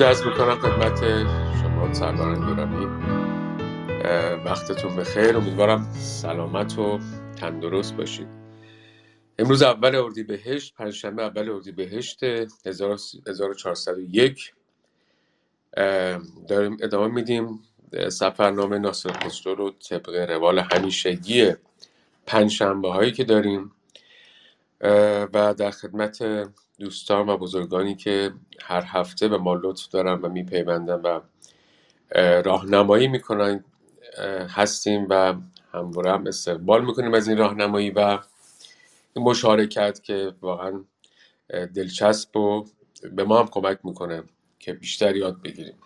درود از می‌کنم خدمت شما سربران گرامی. وقتتون بخیر. امیدوارم سلامت و تندرست باشید. امروز اول اردی بهشت پنجشنبه اول اردی بهشت 1401 داریم ادامه میدیم. سفرنامه ناصر خسرو رو طبق روال همیشگی پنجشنبه هایی که داریم. و در خدمت دوستان و بزرگانی که هر هفته به ما لطف دارن و میپیوندن و راهنمایی می‌کنن هستیم و همواره هم استقبال می‌کنیم از این راهنمایی و این مشارکت که واقعا دلچسب و به ما هم کمک می‌کنه که بیشتر یاد بگیریم.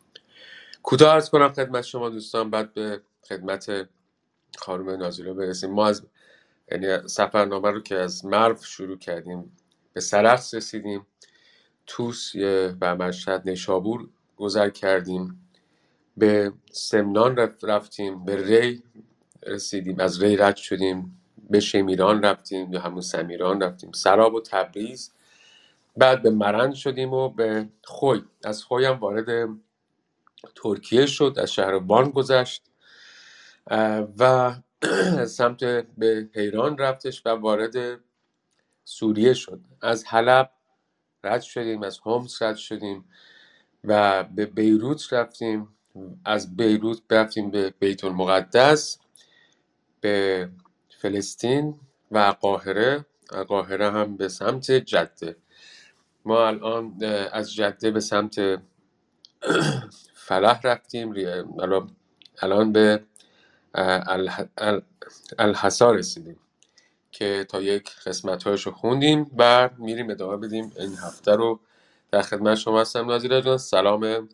کوتاه ارز کنم خدمت شما دوستان بعد به خدمت خانم نازیلو برسیم. ما از یعنی سفرنامه رو که از مرو شروع کردیم به سرخص رسیدیم. توس و مشهد نشابور گذر کردیم. به سمنان رفتیم به ری رسیدیم. از ری رد شدیم به شمیران رفتیم یا همون سمیران رفتیم. سراب و تبریز. بعد به مرند شدیم و به خوی. از خوی هم وارد ترکیه شد از شهر بان گذشت و سمت به حیران رفتش و وارد سوریه شد. از حلب رد شدیم از هومس رد شدیم و به بیروت رفتیم. از بیروت رفتیم به بیت المقدس به فلسطین و قاهره. قاهره هم به سمت جده. ما الان از جده به سمت فلح رفتیم. الان به الحسا رسیدیم. که تا یک قسمت رو خوندیم و میریم ادامه بدیم. این هفته رو در خدمت شما هستم نازیره جان. سلام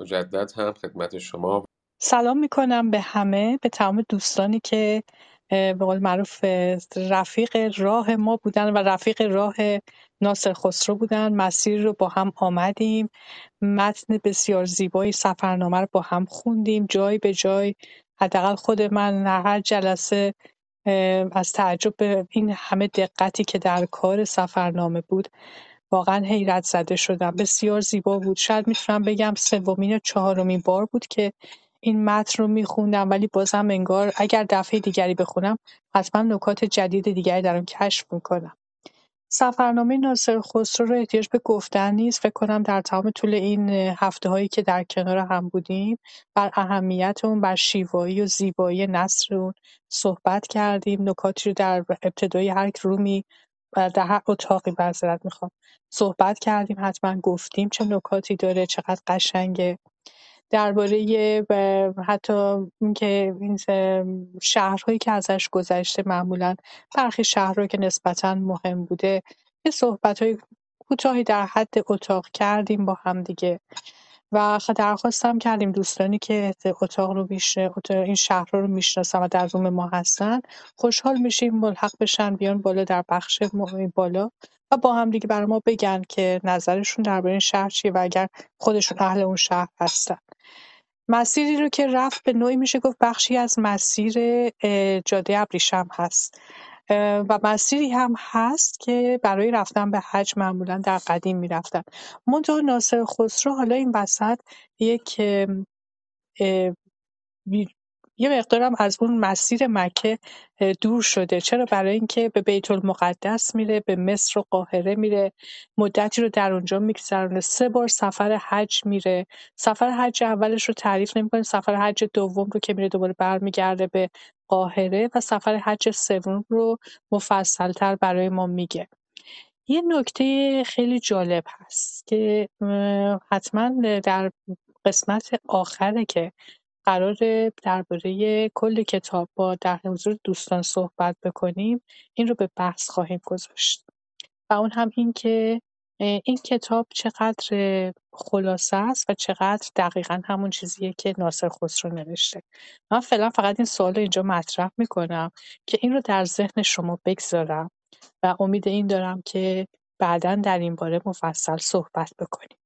مجدد هم خدمت شما. سلام می‌کنم به همه به تمام دوستانی که به قول معروف رفیق راه ما بودن و رفیق راه ناصر خسرو بودن. مسیر رو با هم آمدیم. متن بسیار زیبایی سفرنامه رو با هم خوندیم. جای به جای حداقل خود من هر جلسه از تعجب به این همه دقتی که در کار سفرنامه بود واقعا حیرت زده شدم. بسیار زیبا بود. شاید می‌تونم بگم سومین یا چهارمین بار بود که این متن رو میخوندم ولی بازم انگار اگر دفعه دیگری بخونم حتما نکات جدید دیگری در اون کشف می‌کنم. سفرنامه ناصر خسرو رو احتیاج به گفتن نیست. فکر کنم در تمام طول این هفته هایی که در کنار هم بودیم بر اهمیت اون بر شیوایی و زیبایی نصر اون صحبت کردیم. نکاتی رو در ابتدای هر رومی در هر اتاقی معذرت می‌خوام. صحبت کردیم حتما گفتیم چه نکاتی داره چقدر قشنگه. درباره حتی اینکه این شهرهایی که ازش گذشته معمولا برخی شهرهایی که نسبتا مهم بوده یه صحبتهای کوتاهی در حد اتاق کردیم با هم دیگه. و درخواستم کردیم دوستانی که اتاق رو میشه این شهر رو می‌شناسن و در روم ما هستن خوشحال میشیم ملحق بشن بیان بالا در بخش بالا و با هم دیگه برای ما بگن که نظرشون درباره این شهر چیه و اگر خودشون اهل اون شهر هستن. مسیری رو که رفت به نوعی میشه گفت بخشی از مسیر جاده ابریشم هست. و مسیری هم هست که برای رفتن به حج معمولا در قدیم می‌رفتن. منتها ناصر خسرو حالا این وسط یک یه مقدارم از اون مسیر مکه دور شده. چرا؟ برای اینکه به بیت المقدس میره به مصر و قاهره میره مدتی رو در اونجا میگذرونه. سه بار سفر حج میره. سفر حج اولش رو تعریف نمی‌کنه سفر حج دوم رو که میره دوباره برمیگرده به قاهره و سفر حج سوم رو مفصلتر برای ما میگه. یه نکته خیلی جالب هست که حتما در قسمت آخره که قراره درباره کل کتاب با در حضور دوستان صحبت بکنیم. این رو به بحث خواهیم گذاشت. و اون هم این که این کتاب چقدر خلاصه است و چقدر دقیقا همون چیزیه که ناصر خسرو نوشته. من فعلا فقط این سوال رو اینجا مطرح می‌کنم که این رو در ذهن شما بگذارم و امید این دارم که بعدا در این باره مفصل صحبت بکنیم.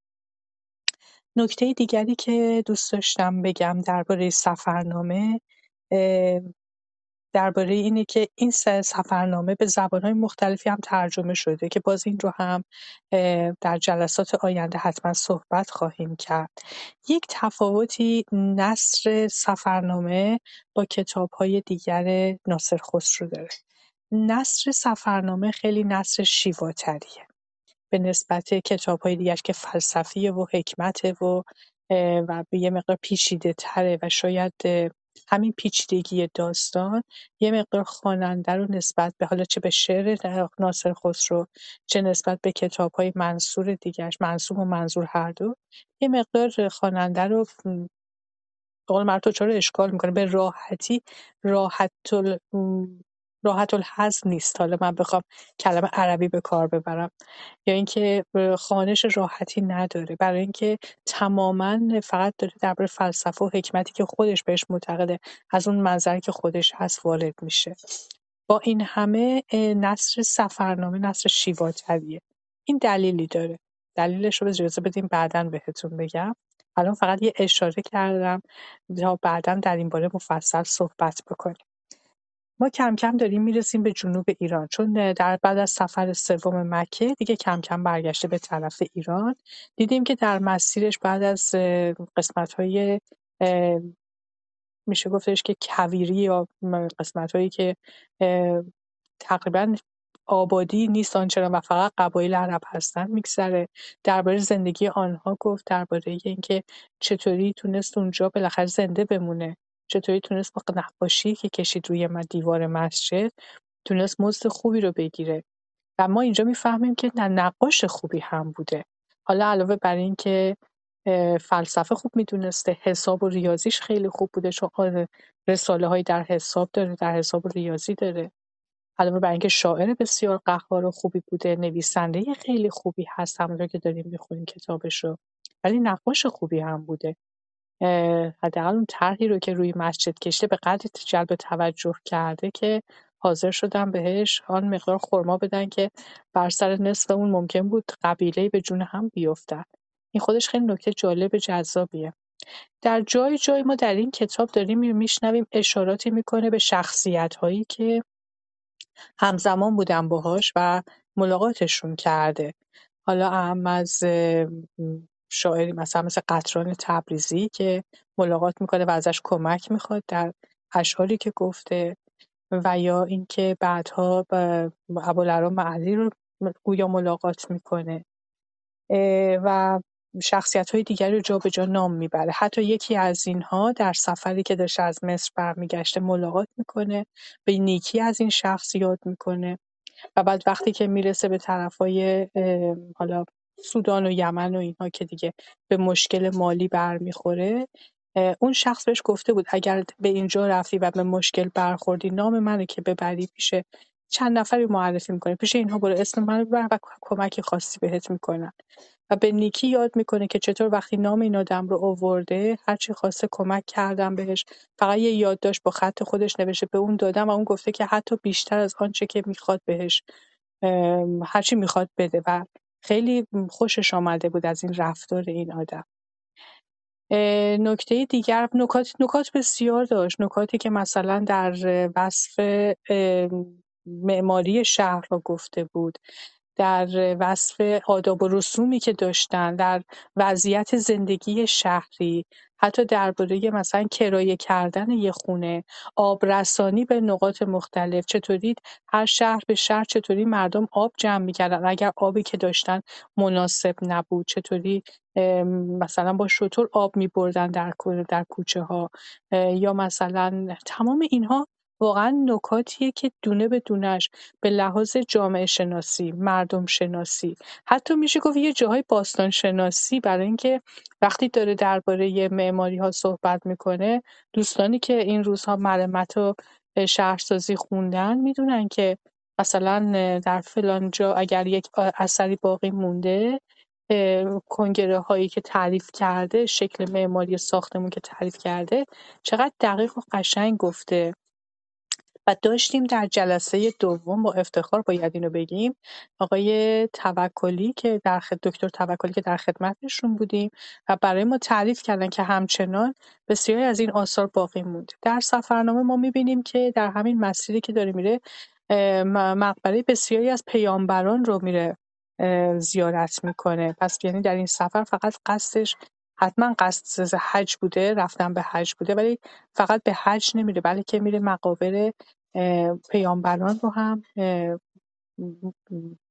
نکته دیگری که دوست داشتم بگم درباره سفرنامه درباره اینه که این سفرنامه به زبانهای مختلفی هم ترجمه شده که باز این رو هم در جلسات آینده حتما صحبت خواهیم کرد. یک تفاوتی نصر سفرنامه با کتابهای دیگر ناصر خسرو داره. نصر سفرنامه خیلی نصر شیواتریه. به نسبت کتاب‌های دیگرش که فلسفیه و حکمته و و به یه مقدار تره و شاید همین پیچیدگی داستان یه مقدار خواننده رو نسبت به حالا چه به شعر ناصر خسرو چه نسبت به کتاب‌های منصور دیگرش منصور و منظور هر دو یه مقدار خواننده رو قول معروف چرا اشکال می‌کنه؟ به راحتی راحت راحت الحظ نیست. حالا من بخوام کلمه عربی به کار ببرم. یا اینکه خانش راحتی نداره. برای اینکه تماما فقط داره درباره فلسفه و حکمتی که خودش بهش معتقده از اون منظری که خودش هست وارد میشه. با این همه نصر سفرنامه نصر شیواتریه این دلیلی داره. دلیلش رو اجازه بدیم بعدا بهتون بگم. الان فقط یه اشاره کردم تا بعدا در این باره مفصل صحبت بکنیم. ما کم کم داریم می‌رسیم به جنوب ایران چون در بعد از سفر سوم مکه دیگه کم کم برگشته به طرف ایران. دیدیم که در مسیرش بعد از قسمت های میشه گفتش که کویری یا قسمت هایی که تقریبا آبادی نیست آنچنان و فقط قبایل عرب هستن میگذره. درباره زندگی آنها گفت درباره اینکه چطوری تونست اونجا بالاخره زنده بمونه. چطوری تونست با نقاشی که کشید روی دیوار مسجد تونست مزد خوبی رو بگیره. و ما اینجا می‌فهمیم که نقاش خوبی هم بوده. حالا علاوه بر این که فلسفه خوب می‌دونسته حساب و ریاضیش خیلی خوب بوده چون رساله هایی در حساب داره در حساب و ریاضی داره. علاوه بر اینکه شاعر بسیار قهار و خوبی بوده نویسنده خیلی خوبی هست همونطور که داریم می‌خونیم کتابش رو. ولی نقاش خوبی هم بوده. حداقل اون طرحی رو که روی مسجد کشته به قدری جلب توجه کرده که حاضر شدن بهش آن مقدار خرما بدن که بر سر نصف اون ممکن بود قبیله به جون هم بیفتن این خودش خیلی نکته جالب جذابیه. در جای جای ما در این کتاب داریم میشنویم اشاراتی می‌کنه به شخصیت هایی که همزمان بودن باهاش و ملاقاتشون کرده. حالا اهم از شاعری مثلا مثل قطران تبریزی که ملاقات می‌کنه و ازش کمک می‌خواد در اشعاری که گفته و یا اینکه بعدها ابوالعلا معلی رو گویا ملاقات می‌کنه. و شخصیت های دیگری رو جا به جا نام می‌بره. حتی یکی از اینها در سفری که داشته از مصر برمیگشته ملاقات می‌کنه. به نیکی از این شخص یاد می‌کنه. و بعد وقتی که می‌رسه به طرفای حالا سودان و یمن و اینها که دیگه به مشکل مالی برمیخوره اون شخص بهش گفته بود اگر به اینجا رفتی و به مشکل برخوردی نام منو که ببری پیش چند نفری معرفی می‌کنه پیش اینها برو اسم منو ببر و کمکی خاصی بهت می‌کنن. و به نیکی یاد می‌کنه که چطور وقتی نام این آدم رو آورده هرچی خواسته کمک کردم بهش. فقط یه یادداشت با خط خودش نوشته به اون دادم و اون گفته که حتی بیشتر از آنچه که می‌خواد بهش هرچی می‌خواد بده. و خیلی خوشش آمده بود از این رفتار این آدم. نکته دیگر نکات نکات بسیار داشت. نکاتی که مثلا در وصف معماری شهر را گفته بود. در وصف آداب و رسومی که داشتن در وضعیت زندگی شهری حتی درباره مثلا کرایه کردن یه خونه آبرسانی به نقاط مختلف. چطوری هر شهر به شهر چطوری مردم آب جمع می‌کردن؟ اگر آبی که داشتن مناسب نبود چطوری مثلا با شطور آب میبردن در در کوچه ها یا مثلا تمام اینها واقعا نکاتیه که دونه به دونش به لحاظ جامعه شناسی مردم شناسی. حتی میشه گفت یه جاهای باستان شناسی برای اینکه وقتی داره درباره معماری ها صحبت می‌کنه دوستانی که این روزها مرمت و شهرسازی خوندن می‌دونن که مثلا در فلان جا اگر یک اثری باقی مونده کنگره هایی که تعریف کرده شکل معماری ساختمون که تعریف کرده چقدر دقیق و قشنگ گفته. و داشتیم در جلسه دوم با افتخار باید اینو بگیم آقای توکلی که در خد... دکتر توکلی که در خدمتشون بودیم و برای ما تعریف کردن که همچنان بسیاری از این آثار باقی مونده در سفرنامه ما می‌بینیم که در همین مسیری که داره میره مقبره بسیاری از پیامبران رو میره زیارت می‌کنه. پس یعنی در این سفر فقط قصدش حتما قصد حج بوده رفتن به حج بوده ولی فقط به حج نمیره بلکه میره مقابر پیامبران رو هم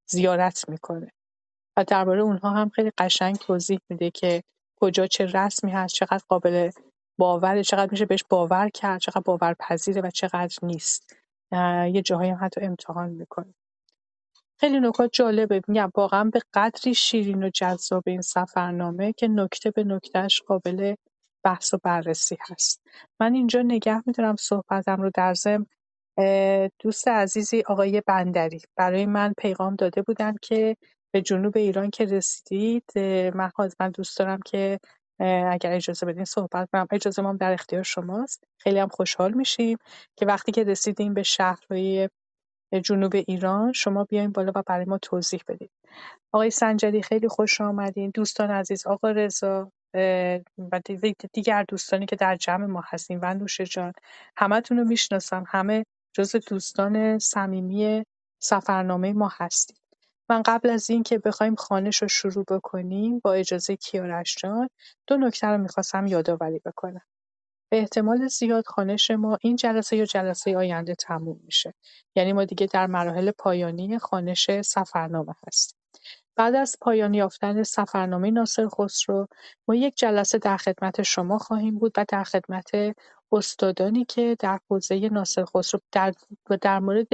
زیارت می‌کنه. و درباره اونها هم خیلی قشنگ توضیح میده که کجا چه رسمی هست چقدر قابل باوره چقدر میشه بهش باور کرد چقدر باورپذیره و چقدر نیست. یه جاهایی هم حتی امتحان می‌کنه. خیلی نکات جالبه. میگم واقعا به قدری شیرین و جذاب این سفرنامه که نکته به نکتهش قابل بحث و بررسی هست. من اینجا نگه میدارم صحبتم رو در ضمن دوست عزیزی آقای بندری برای من پیغام داده بودن که به جنوب ایران که رسیدید من من دوست دارم که اگر اجازه بدین صحبت کنم. اجازه ما در اختیار شماست. خیلی هم خوشحال میشیم که وقتی که رسیدیم به شهرهای جنوب ایران شما بیاین بالا و برای ما توضیح بدید. آقای سنجدی خیلی خوش آمدین. دوستان عزیز آقا رضا و دیگر دوستانی که در جمع ما هستیم. و نوشه جان همتون رو می‌شناسم. همه جز دوستان صمیمی سفرنامه ما هستید من قبل از اینکه بخوایم خانش رو شروع بکنیم با اجازه کیارش جان دو نکته رو می‌خواستم یادآوری بکنم. به احتمال زیاد خانش ما این جلسه یا جلسه آینده تموم میشه. یعنی ما دیگه در مراحل پایانی خانش سفرنامه هستیم. بعد از پایان یافتن سفرنامه ناصر خسرو ما یک جلسه در خدمت شما خواهیم بود و در خدمت استادانی که در حوزه ناصر خسرو در, در مورد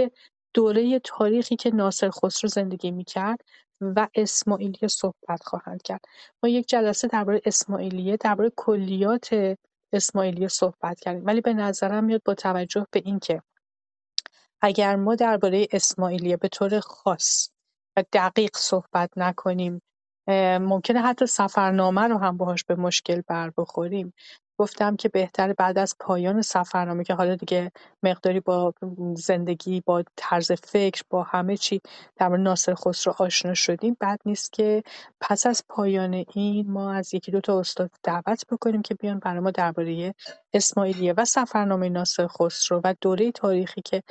دوره تاریخی که ناصر خسرو زندگی می‌کرد و اسماعیلیه صحبت خواهند کرد. ما یک جلسه درباره اسماعیلیه درباره کلیات اسماعیلیه صحبت کردیم. ولی به نظرم میاد با توجه به اینکه اگر ما درباره اسماعیلیه به طور خاص و دقیق صحبت نکنیم ممکنه حتی سفرنامه رو هم باهاش به مشکل بر بخوریم. گفتم که بهتر بعد از پایان سفرنامه که حالا دیگه مقداری با زندگی با طرز فکر با همه چی در مورد ناصر خسرو آشنا شدیم. بد نیست که پس از پایان این ما از یکی دو تا استاد دعوت بکنیم که بیان برای ما درباره اسماعیلیه و سفرنامه ناصر خسرو و دوره تاریخی که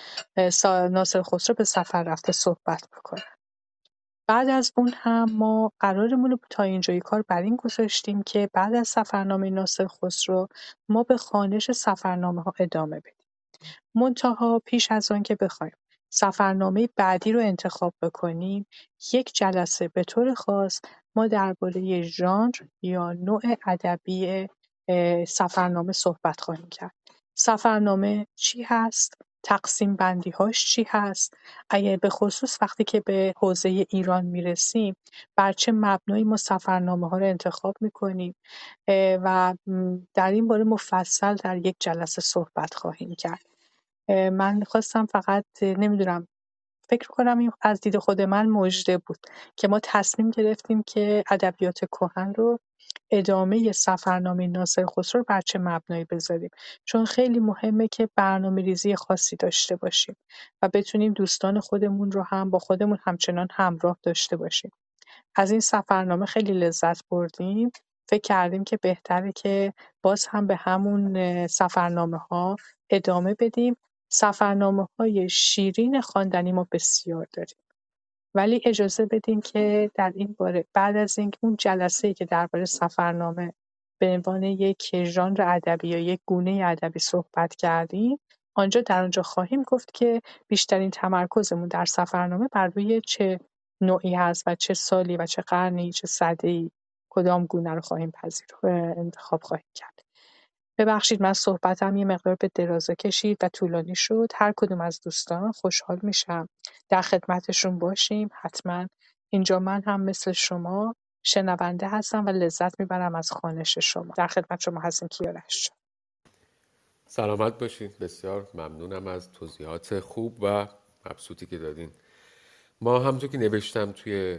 ناصر خسرو به سفر رفته صحبت بکنن. بعد از اون هم ما قرارمون رو تا اینجای کار بر این گذاشتیم که بعد از سفرنامه ناصر خسرو ما به خوانش ها ادامه بدیم. منتها پیش از آن که بخوایم سفرنامه بعدی رو انتخاب بکنیم یک جلسه به طور خاص ما درباره ژانر یا نوع ادبی سفرنامه صحبت خواهیم کرد. سفرنامه چی هست؟ تقسیم بندی هاش چی هست؟ اگر به خصوص وقتی که به حوزه ایران می‌رسیم بر چه مبنایی ما سفرنامه ها رو انتخاب می‌کنیم؟ و در این باره مفصل در یک جلسه صحبت خواهیم کرد. من خواستم فقط نمی‌دونم فکر کنم این از دید خود من مژده بود که ما تصمیم گرفتیم که ادبیات کهن رو ادامه سفرنامه ناصر خسرو رو بر چه مبنایی بذاریم. چون خیلی مهمه که برنامه ریزی خاصی داشته باشیم و بتونیم دوستان خودمون رو هم با خودمون همچنان همراه داشته باشیم. از این سفرنامه خیلی لذت بردیم. فکر کردیم که بهتره که باز هم به همون سفرنامه ها ادامه بدیم. سفرنامه های شیرین خواندنی ما بسیار داریم. ولی اجازه بدین که در این باره بعد از اینکه اون جلسه که درباره سفرنامه به عنوان یک ژانر ادبی یا یک گونه ادبی صحبت کردیم آنجا در آنجا خواهیم گفت که بیشترین تمرکزمون در سفرنامه بر روی چه نوعی هست و چه سالی و چه قرنی چه ای کدام گونه رو خواهیم پذیر انتخاب خواهیم کرد. ببخشید من صحبتم یه مقدار به درازه کشید و طولانی شد. هر کدوم از دوستان خوشحال میشم. در خدمتشون باشیم. حتما اینجا من هم مثل شما شنونده هستم و لذت می‌برم از خانش شما. در خدمت شما هستیم کیارش سلامت باشید. بسیار ممنونم از توضیحات خوب و مبسوطی که دادین. ما همونطور که نوشتم توی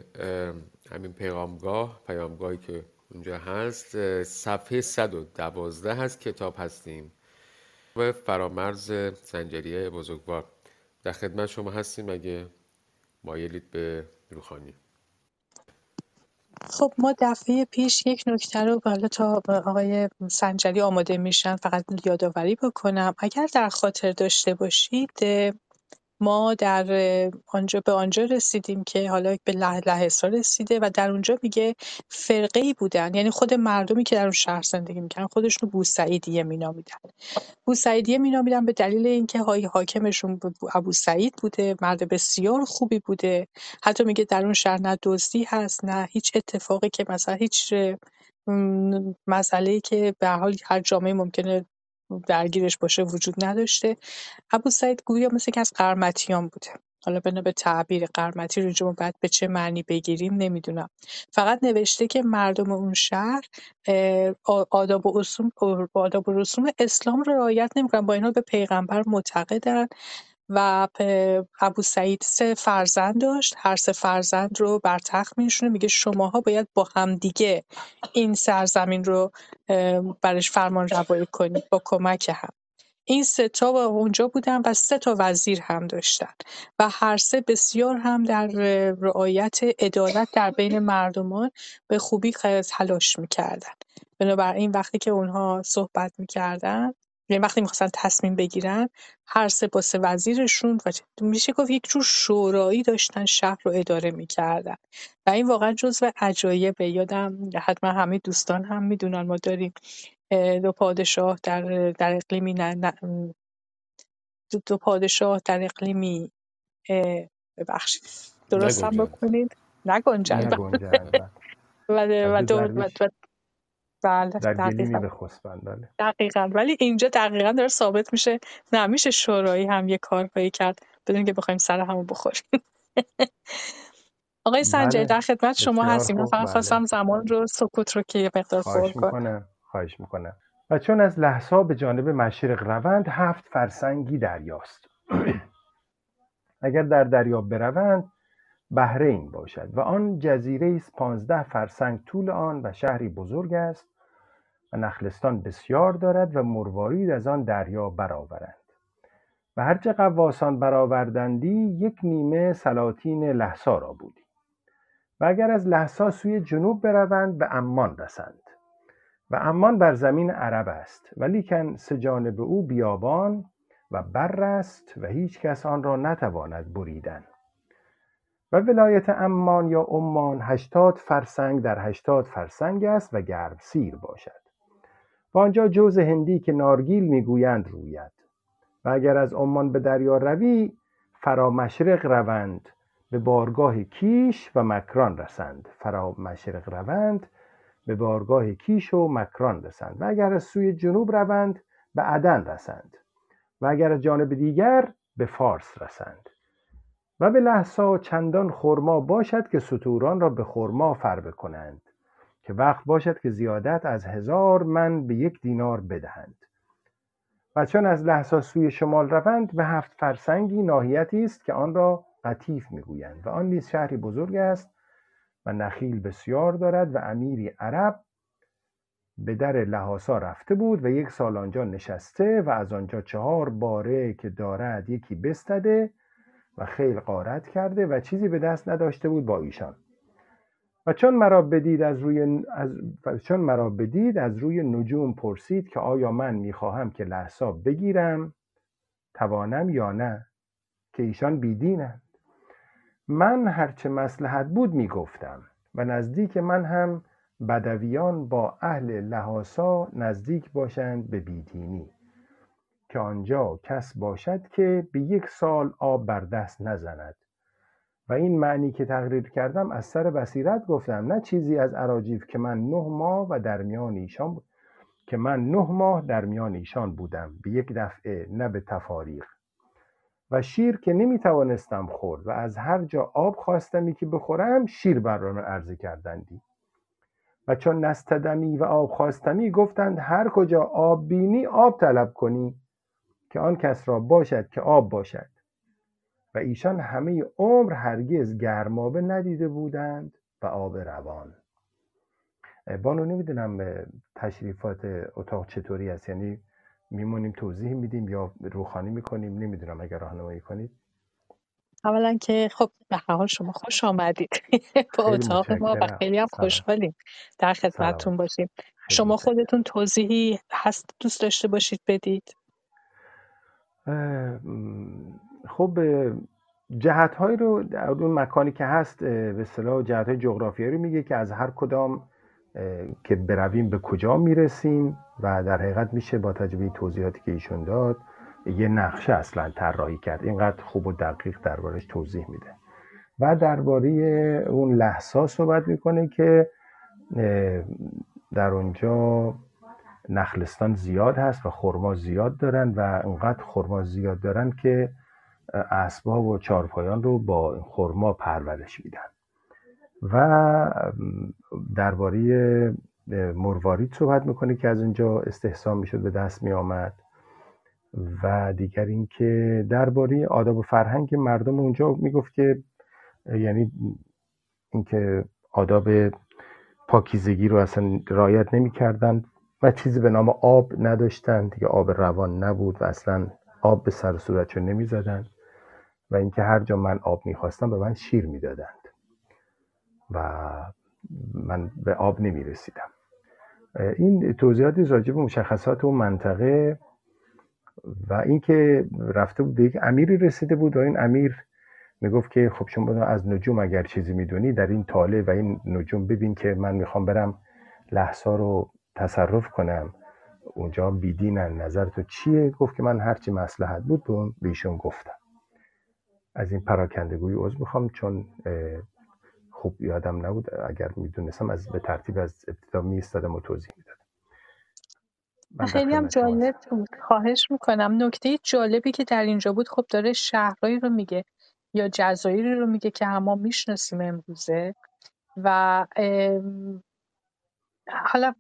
همین پیغامگاه پیامگاهی که اونجا هست صفحه 112 هست کتاب هستیم. و فرامرز سنجریه بزرگوار. در خدمت شما هستیم اگه مایلید به روخانی خب ما دفعه پیش یک نکته رو حالا تا آقای سنجری آماده میشن فقط یادآوری بکنم. اگر در خاطر داشته باشید ما در آنجا به آنجا رسیدیم که حالا به له لهستان رسیده و در اونجا میگه فرقه ای بودن. یعنی خود مردمی که در اون شهر زندگی می‌کنن خودشون بوسعیدیه مینامیدن. بوسعیدیه مینامیدن به دلیل اینکه های حاکمشون ابو سعید بوده مرد بسیار خوبی بوده. حتی میگه در اون شهر نه دزدی هست نه هیچ اتفاقی که مثلا هیچ مسئله که به حال هر جامعه ممکنه درگیرش باشه وجود نداشته. ابوسعید گویا مثل که از قرمطیان بوده. حالا بنا به تعبیر قرمطی رو اینجا بعد به چه معنی بگیریم نمی‌دونم. فقط نوشته که مردم اون شهر آداب و رسوم آداب و رسوم اسلام رو رعایت نمی‌کنن. با اینا به پیغمبر معتقدن. و ابو سعید سه فرزند داشت. هر سه فرزند رو بر تخت میشونه میگه شماها باید با همدیگه این سرزمین رو برش فرمان روایی کنید. با کمک هم. این سه تا اونجا بودن و سه تا وزیر هم داشتن. و هر سه بسیار هم در رعایت عدالت در بین مردمان به خوبی تلاش می‌کردن. بنابراین وقتی که اونها صحبت می‌کردن یعنی وقتی می‌خواستن تصمیم بگیرن هر سه با سه وزیرشون و میشه گفت یک جور شورایی داشتن شهر رو اداره می‌کردن. و این واقعا جزو عجایب یادم حتما همه دوستان هم می‌دونن ما داریم دو پادشاه در در اقلیمی نه, دو پادشاه در اقلیمی ببخشید. درست هم بکنید؟ نگنجن و دو بله در گلیمی به بله دقیقا. ولی اینجا دقیقا داره ثابت میشه. نه میشه شورایی هم یه کارهایی کرد بدون که بخوایم سر همو بخوریم. آقای سنجه بله. در خدمت شما هستیم. من فقط بله. خواستم زمان رو سکوت رو که یه مقدار فور کنم. خواهش می‌کنم. و چون از لحظا به جانب مشرق روند هفت فرسنگی دریاست. اگر در دریا بروند بحرین باشد. و آن جزیره است پانزده فرسنگ طول آن و شهری بزرگ است. و نخلستان بسیار دارد و مروارید از آن دریا برآورند. و هرچه قواسان برآوردندی یک نیمه سلاطین لحسا را بودی. و اگر از لحسا سوی جنوب بروند به امان رسند. و امان بر زمین عرب است ولیکن سه جانب او بیابان و بر است و هیچ کس آن را نتواند بریدن. و ولایت امان یا عمان هشتاد فرسنگ در هشتاد فرسنگ است و گرم سیر باشد. و آنجا جوز هندی که نارگیل می‌گویند روید. و اگر از عمان به دریا روی فرا مشرق روند. به بارگاه کیش و مکران رسند. فرا مشرق روند به بارگاه کیش و مکران رسند. و اگر از سوی جنوب روند به عدن رسند. و اگر از جانب دیگر به فارس رسند. و به لحظا چندان خرما باشد که ستوران را به خرما فربه کنند. که وقت باشد که زیادت از هزار من به یک دینار بدهند. و چون از لحظا سوی شمال روند به هفت فرسنگی ناحیتی است که آن را قطیف می‌گویند. و آن نیز شهری بزرگ است و نخیل بسیار دارد و امیری عرب به در لحاسا رفته بود و یک سال آنجا نشسته و از آنجا چهار باره که دارد یکی بستده و خیل قارت کرده و چیزی به دست نداشته بود با ایشان. و چون مرا بدید از روی از چون مرا بدید از روی نجوم پرسید که آیا من می‌خواهم که لحظا بگیرم؟ توانم یا نه؟ که ایشان بیدینند. من هرچه مسلحت بود می‌گفتم و نزدیک من هم بدویان با اهل لحاسا نزدیک باشند به بیدینی که آنجا کس باشد که به یک سال آب بر دست نزند. و این معنی که تقریر کردم از سر بصیرت گفتم نه چیزی از عراجیف که من نه ماه و در میان ایشان که من نه ماه در میان ایشان بودم به یک دفعه نه به تفاریق. و شیر که نمی توانستم خورد و از هر جا آب خواستمی که بخورم شیر بر من عرضه کردندی. و چون نستدمی و آب خواستمی گفتند هر کجا آب بینی آب طلب کنی که آن کس را باشد که آب باشد. و ایشان همه عمر هرگز گرمابه ندیده بودند و آب روان. بانو نمی‌دونم تشریفات اتاق چطوری است؟ یعنی میمونیم توضیح میدیم یا روخانی می‌کنیم؟ نمی‌دونم اگر راهنمایی کنید. اولا که خب به هر حال شما خوش آمدید به اتاق ما و خیلی هم خوشحالیم در خدمتتون باشیم. شما خودتون توضیحی هست دوست داشته باشید بدید؟ خب جهت های رو در اون مکانی که هست به اصطلاح جهت های جغرافیایی رو میگه که از هر کدام که برویم به کجا می‌رسیم و در حقیقت میشه با تجربه توضیحاتی که ایشون داد یه نقشه اصلا طراحی کرد. اینقدر خوب و دقیق دربارش توضیح میده. و درباره اون لحظا صحبت می‌کنه که در اونجا نخلستان زیاد هست و خرما زیاد دارن و انقدر خرما زیاد دارن که اسباب و چارپایان رو با خرما پرورش میدن. و درباره مروارید صحبت می‌کنه که از اونجا استحسان می‌شد به دست میآمد. و دیگر اینکه درباره آداب و فرهنگ مردم اونجا می‌گفت که یعنی اینکه آداب پاکیزگی رو اصلا رعایت نمی‌کردند و چیزی به نام آب نداشتن. دیگه آب روان نبود و اصلا آب به سر صورتشون نمی‌زدن. و اینکه هر جا من آب می‌خواستم به من شیر می‌دادند. و من به آب نمی‌رسیدم. این توضیحات راجع به مشخصات اون منطقه و اینکه رفته بود یک امیری رسیده بود و این امیر می‌گفت که خب شما از نجوم اگر چیزی می‌دونی در این تاله و این نجوم ببین که من می‌خوام برم لحظا رو تصرف کنم. اونجا بیدینن نظر تو چیه؟ گفت که من هرچی مسلحت بود به اون بیشون گفتم. از این پراکندگوی عضو می‌خوام چون خوب یادم نبود. اگر می‌دونستم از به ترتیب از ابتدا میستادم و توضیح می‌دادم. خیلی هم جالب بود. خواهش می‌کنم. نکته جالبی که در اینجا بود خب داره شهرهایی رو میگه یا جزایری رو میگه که ما می‌شناسیم امروزه و حالا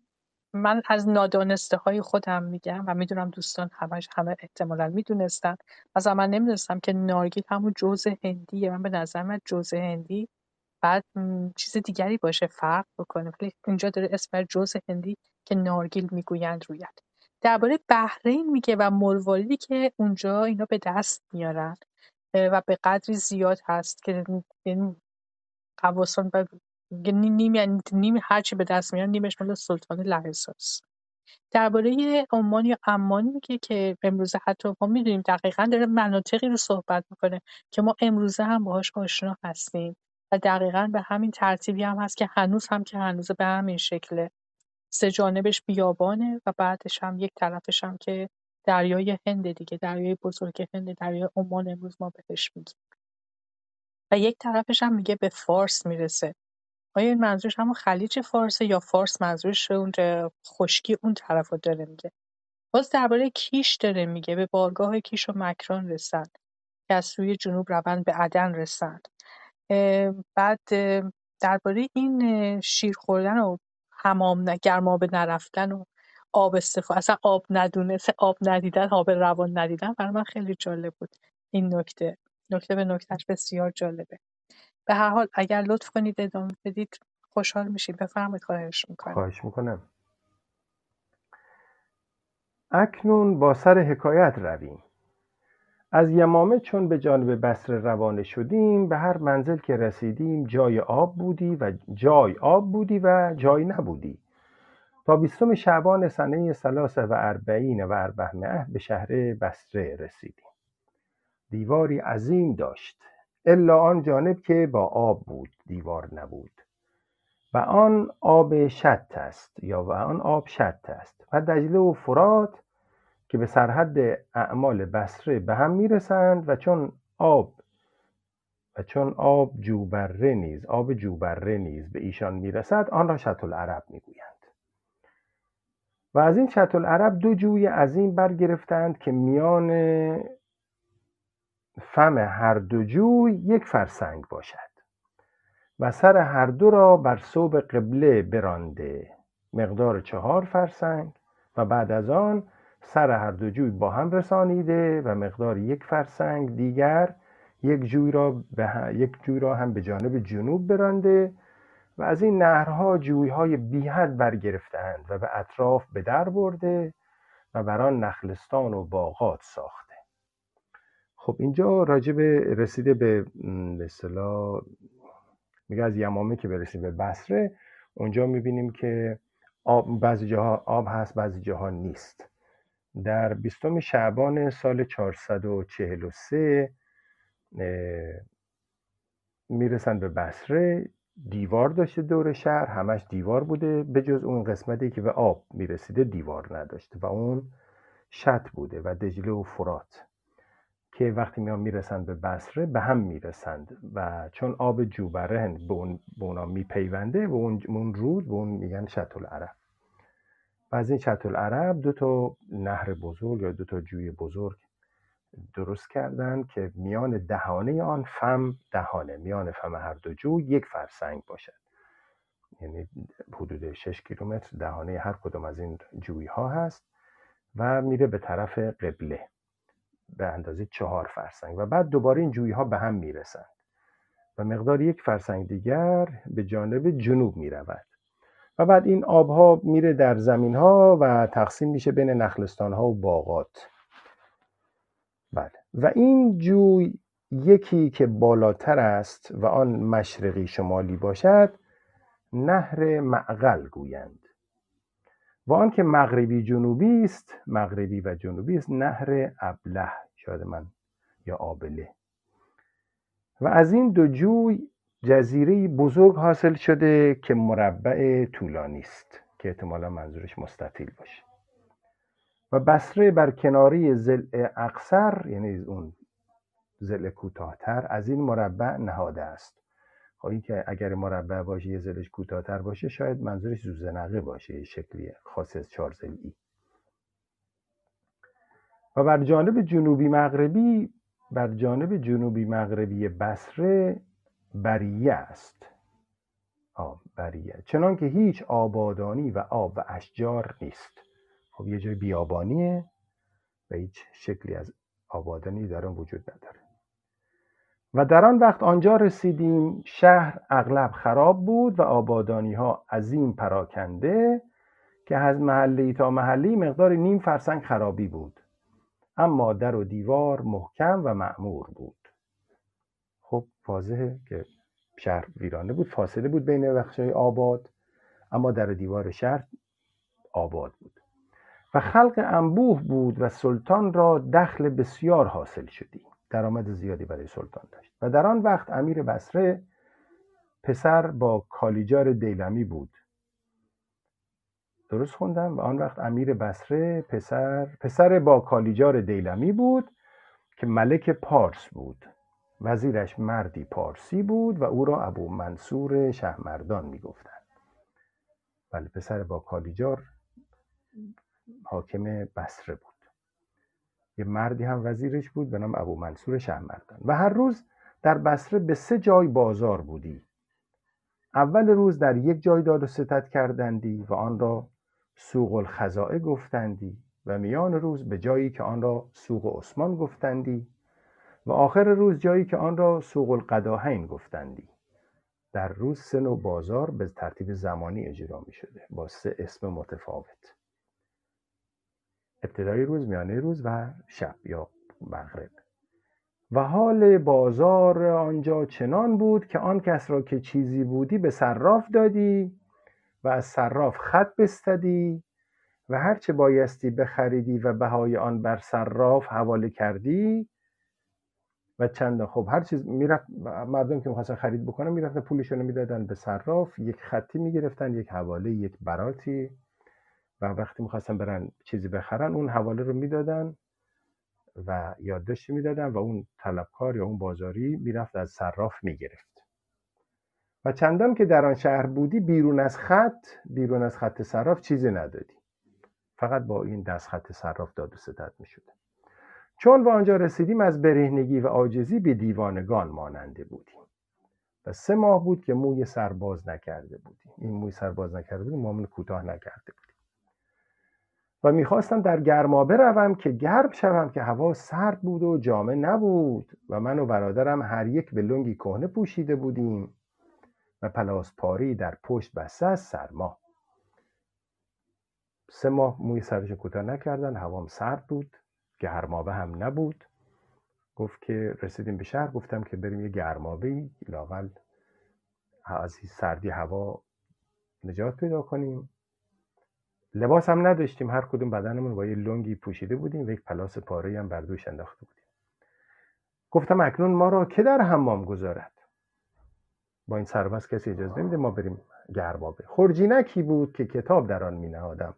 من از نادانسته های خودم میگم و می‌دونم دوستان همش همه احتمالا می‌دونستن. مثلا من نمی‌دونستم که نارگیل همون جوز هندیه. من به نظر من جوز هندی بعد چیز دیگری باشه فرق بکنه. ولی اینجا داره اسم جوز هندی که نارگیل می‌گویند روید درباره بحرین میگه و مرواریدی که اونجا اینا به دست میارن و به قدری زیاد هست که این قواسان و نیم نیم یعنی نیم هرچی به دست میارن نیمش مال سلطان لهستانیست درباره عمان یا عمان میگه که امروزه حتی ما می‌دونیم دقیقا داره مناطقی رو صحبت می‌کنه که ما امروزه هم باهاش آشنا هستیم و دقیقا به همین ترتیبی هم هست که هنوز هم که هنوز به همین شکله سه جانبش بیابانه و بعدش هم یک طرفش هم که دریای هند دیگه دریای بزرگ هند دریای عمان امروز ما بهش میگیم. و یک طرفش هم میگه به فارس می‌رسه. آیا این منظورش همون خلیج فارسه یا فارس منظورش اون خشکی اون طرف رو داره میگه؟ باز درباره کیش داره میگه به بارگاه کیش و مکران رسند که از سوی جنوب روند به عدن رسند بعد درباره این شیر خوردن و حمام ن- گرمابه نرفتن و آب استفاده اصلا آب ندونست آب ندیدن آب روان ندیدن برای من خیلی جالب بود. این نکته. نکته به نکتهش بسیار جالبه. به هر حال اگر لطف کنید ادامه بدید خوشحال میشیم. بفرمایید خواهش می‌کنم. خواهش می‌کنم. اکنون با سر حکایت رویم. از یمامه چون به جانب بصره روانه شدیم به هر منزل که رسیدیم جای آب بودی و جای آب بودی و جای نبودی. تا بیستم شعبان سنه سلاس و اربعین و اربعمائه به شهر بصره رسیدیم. دیواری عظیم داشت. الا آن جانب که با آب بود دیوار نبود. و آن آب شط است یا و آن آب شط است. و دجله و فرات که به سرحد اعمال بصره به هم می‌رسند و چون آب و چون آب جوبره نیز آب جوبره نیز به ایشان می‌رسد آن را شط العرب می‌گویند. و از این شط العرب دو جوی عظیم برگرفتند که میان فم هر دو جوی یک فرسنگ باشد و سر هر دو را بر صوب قبله برانده مقدار چهار فرسنگ و بعد از آن سر هر دو جوی با هم رسانیده و مقدار یک فرسنگ دیگر یک جوی را, به ه- یک جوی را هم به جانب جنوب برانده و از این نهرها جویهای بیحد برگرفتند و به اطراف به در برده و بران نخلستان و باغات ساخته. خب اینجا راجع به رسیده به اصطلاح میگه از یمامه که برسیم به بصره اونجا می‌بینیم که آب بعضی جاها آب هست بعضی جاها نیست. در بیستم شعبان سال 443 می‌رسن به بصره. دیوار داشته دور شهر همش دیوار بوده به جز اون قسمتی که به آب می‌رسیده دیوار نداشته و اون شط بوده و دجله و فرات. که وقتی میان می‌رسند به بصره به هم می‌رسند و چون آب جوبره به, اون به اونا میپیونده و اون, رود به اون میگن شط العرب و از این شط العرب دو تا نهر بزرگ یا دو تا جوی بزرگ درست کردن که میان دهانه آن فم دهانه میان فم هر دو جو یک فرسنگ باشد. یعنی حدود 6 کیلومتر دهانه هر کدام از این جویی ها هست و میره به طرف قبله. به اندازه چهار فرسنگ و بعد دوباره این جویی ها به هم می‌رسند. و مقدار یک فرسنگ دیگر به جانب جنوب می‌رود. و بعد این آبها میره در زمین ها و تقسیم میشه بین نخلستان ها و باغات. بله. و این جوی یکی که بالاتر است و آن مشرقی شمالی باشد نهر معقل گویند. و آن که مغربی جنوبی است مغربی و جنوبی است نهر ابله شاید من یا آبله. و از این دو جوی جزیره بزرگ حاصل شده که مربع طولانی است که احتمالا منظورش مستطیل باشه. و بصره بر کناری زل اقصر یعنی اون زل کوتاهتر از این مربع نهاده است. خب این که اگر مربع باشه یه زلش کوتاهتر باشه شاید منظورش زوزنقه باشه شکلی خاص از چهار زلی و بر جانب جنوبی مغربی بر جانب جنوبی مغربی بصره بریه است. آب بریه. چنان که هیچ آبادانی و آب و اشجار نیست. خب یه جای بیابانیه و هیچ شکلی از آبادانی در آن وجود نداره. و در آن وقت آنجا رسیدیم شهر اغلب خراب بود و آبادانی ها عظیم پراکنده که از محله تا محله مقدار نیم فرسنگ خرابی بود. اما در و دیوار محکم و معمور بود. خب واضحه که شهر ویرانه بود فاصله بود بین بخشای آباد اما در و دیوار شهر آباد بود. و خلق انبوه بود و سلطان را دخل بسیار حاصل شدی درآمد زیادی برای سلطان داشت. و در آن وقت امیر بصره پسر با کالیجار دیلمی بود. درست خوندم؟ و آن وقت امیر بصره پسر پسر با کالیجار دیلمی بود که ملک پارس بود. وزیرش مردی پارسی بود و او را ابو منصور شهمردان می‌گفتند. ولی پسر با کالیجار حاکم بصره بود. یه مردی هم وزیرش بود به نام ابو منصور شهمردان و هر روز در بصره به سه جای بازار بودی. اول روز در یک جای داد و ستد کردندی و آن را سوق الخزائه گفتندی و میان روز به جایی که آن را سوق عثمان گفتندی و آخر روز جایی که آن را سوق القداهین گفتندی. در روز سه نوع بازار به ترتیب زمانی اجرا می شده با سه اسم متفاوت. ابتدای روز میانه روز و شب یا مغرب. و حال بازار آنجا چنان بود که آن کس را که چیزی بودی به صراف دادی و از صراف خط بستدی و هرچه بایستی بخریدی و بهای آن بر صراف حواله کردی و چند خب هر چیز می‌رفت مردم که می‌خواستن خرید بکنن می‌رفتن پولشون رو می‌دادن به صراف یک خطی می‌گرفتن یک حواله یک براتی. و وقتی می‌خواستن برن چیزی بخرن اون حواله رو می‌دادن و یادداشتی می‌دادن و اون طلبکار یا اون بازاری می‌رفت از صراف می‌گرفت. و چندان که در آن شهر بودی بیرون از خط بیرون از خط صراف چیزی ندادی. فقط با این دست خط صراف داد و ستد می چون به آنجا رسیدیم از برهنگی و عاجزی به دیوانگان ماننده بودیم. و سه ماه بود که موی سرباز نکرده بودیم. این موی سرباز نکرده بودیم معامل کوتاه نکرده بودیم. و می‌خواستم در گرما بروم که گرم شوم که هوا سرد بود و جامه نبود و من و برادرم هر یک به لنگی کهنه پوشیده بودیم و پلاس پاری در پشت بسته از سرما سه ماه موی سرش کوتاه نکردن هوام سرد بود گرمابه هم نبود. گفت که رسیدیم به شهر گفتم که بریم یه گرمابه لاقل از سردی هوا نجات پیدا کنیم. لباس هم نداشتیم. هر کدوم بدنمون با یه لنگی پوشیده بودیم. و یک پلاس پاره هم بر دوش انداخته بودیم. گفتم اکنون ما را که در حمام گذارد؟ با این سرباز کسی اجازه نمیده ما بریم گربابه. خورجینکی بود که کتاب در آن می نهادم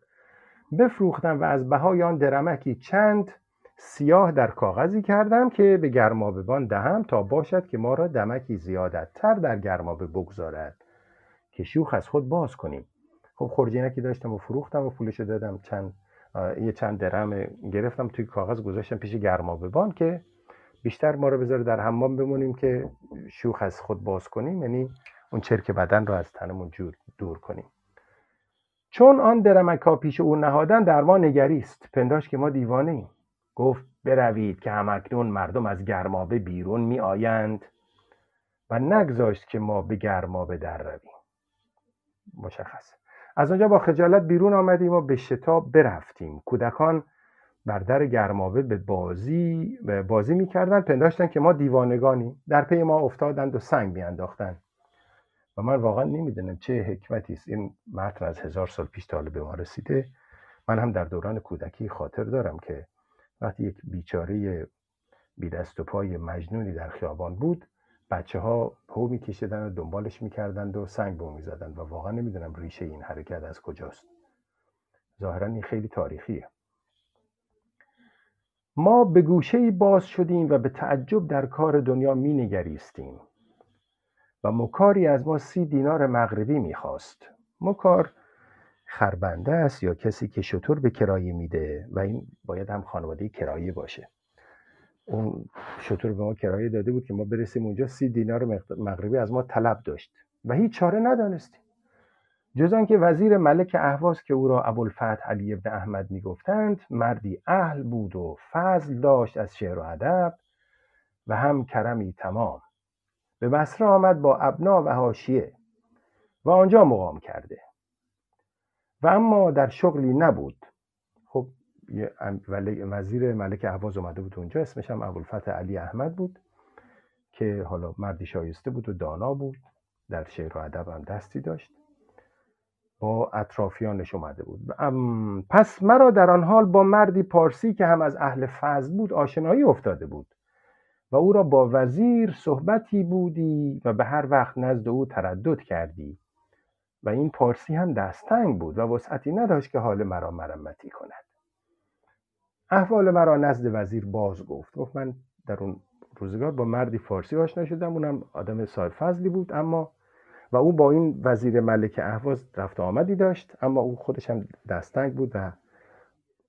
بفروختم و از بهای آن درمکی چند سیاه در کاغذی کردم که به گرمابهبان دهم تا باشد که ما را دمکی زیادتر در گرمابه بگذارد. که شوخ از خود باز کنیم. خب خورجینکی داشتم و فروختم و پولشو دادم. چند یه چند درم گرفتم توی کاغذ گذاشتم پیش گرمابهبان که بیشتر ما رو بذاره در حمام بمونیم که شوخ از خود باز کنیم. یعنی اون چرک بدن رو از تنمون دور کنیم. چون آن درمکا پیش او نهادن در ما نگریست پنداش که ما دیوانه ایم. گفت بروید که همکنون مردم از گرمابه بیرون می آیند و نگذاشت که ما به گرمابه در رویم. مشخص از آنجا با خجالت بیرون آمدیم و به شتاب برفتیم. کودکان بر در گرمابه به بازی بازی می‌کردند. پنداشتن که ما دیوانگانی در پی ما افتادند و سنگ میانداختند. و من واقعا نمی‌دونم چه حکمتی است. این متن از هزار سال پیش تا به ما رسیده. من هم در دوران کودکی خاطر دارم که وقتی یک بیچاره بی دست و پای مجنونی در خیابان بود بچه ها پو میکشیدن و دنبالش می‌کردند و سنگ به می‌زدند و واقعا نمی‌دونم ریشه این حرکت از کجاست. ظاهرا این خیلی تاریخیه. ما به گوشه باز شدیم و به تعجب در کار دنیا می نگریستیم و مکاری از ما سی دینار مغربی می‌خواست. مکار خربنده است یا کسی که شطور به کرایه میده و این باید هم خانواده کرایه باشه. اون شطور به ما کرایه داده بود که ما برسیم اونجا سی دینار مغربی از ما طلب داشت. و هیچ چاره ندانستیم. جز آنکه وزیر ملک اهواز که او را ابوالفتح علی ابن احمد می‌گفتند مردی اهل بود و فضل داشت از شعر و ادب و هم کرمی تمام. به بصره آمد با ابنا و حاشیه و آنجا مقام کرده. و اما در شغلی نبود. وزیر ملک اهواز اومده بود اونجا اسمش هم ابوالفتح علی احمد بود که حالا مردی شایسته بود و دانا بود در شعر و ادب هم دستی داشت. با اطرافیانش اومده بود. پس مرا در آن حال با مردی پارسی که هم از اهل فضل بود آشنایی افتاده بود و او را با وزیر صحبتی بودی و به هر وقت نزد او تردد کردی و این پارسی هم دستنگ بود و وسعتی نداشت که حال مرا مرمتی کند. احوال مرا نزد وزیر باز گفت. گفت من در اون روزگار با مردی فارسی آشنا شدم. اونم آدم صاحب فضلی بود اما و او با این وزیر ملک اهواز رفت آمدی داشت اما او خودش هم دستنگ بود و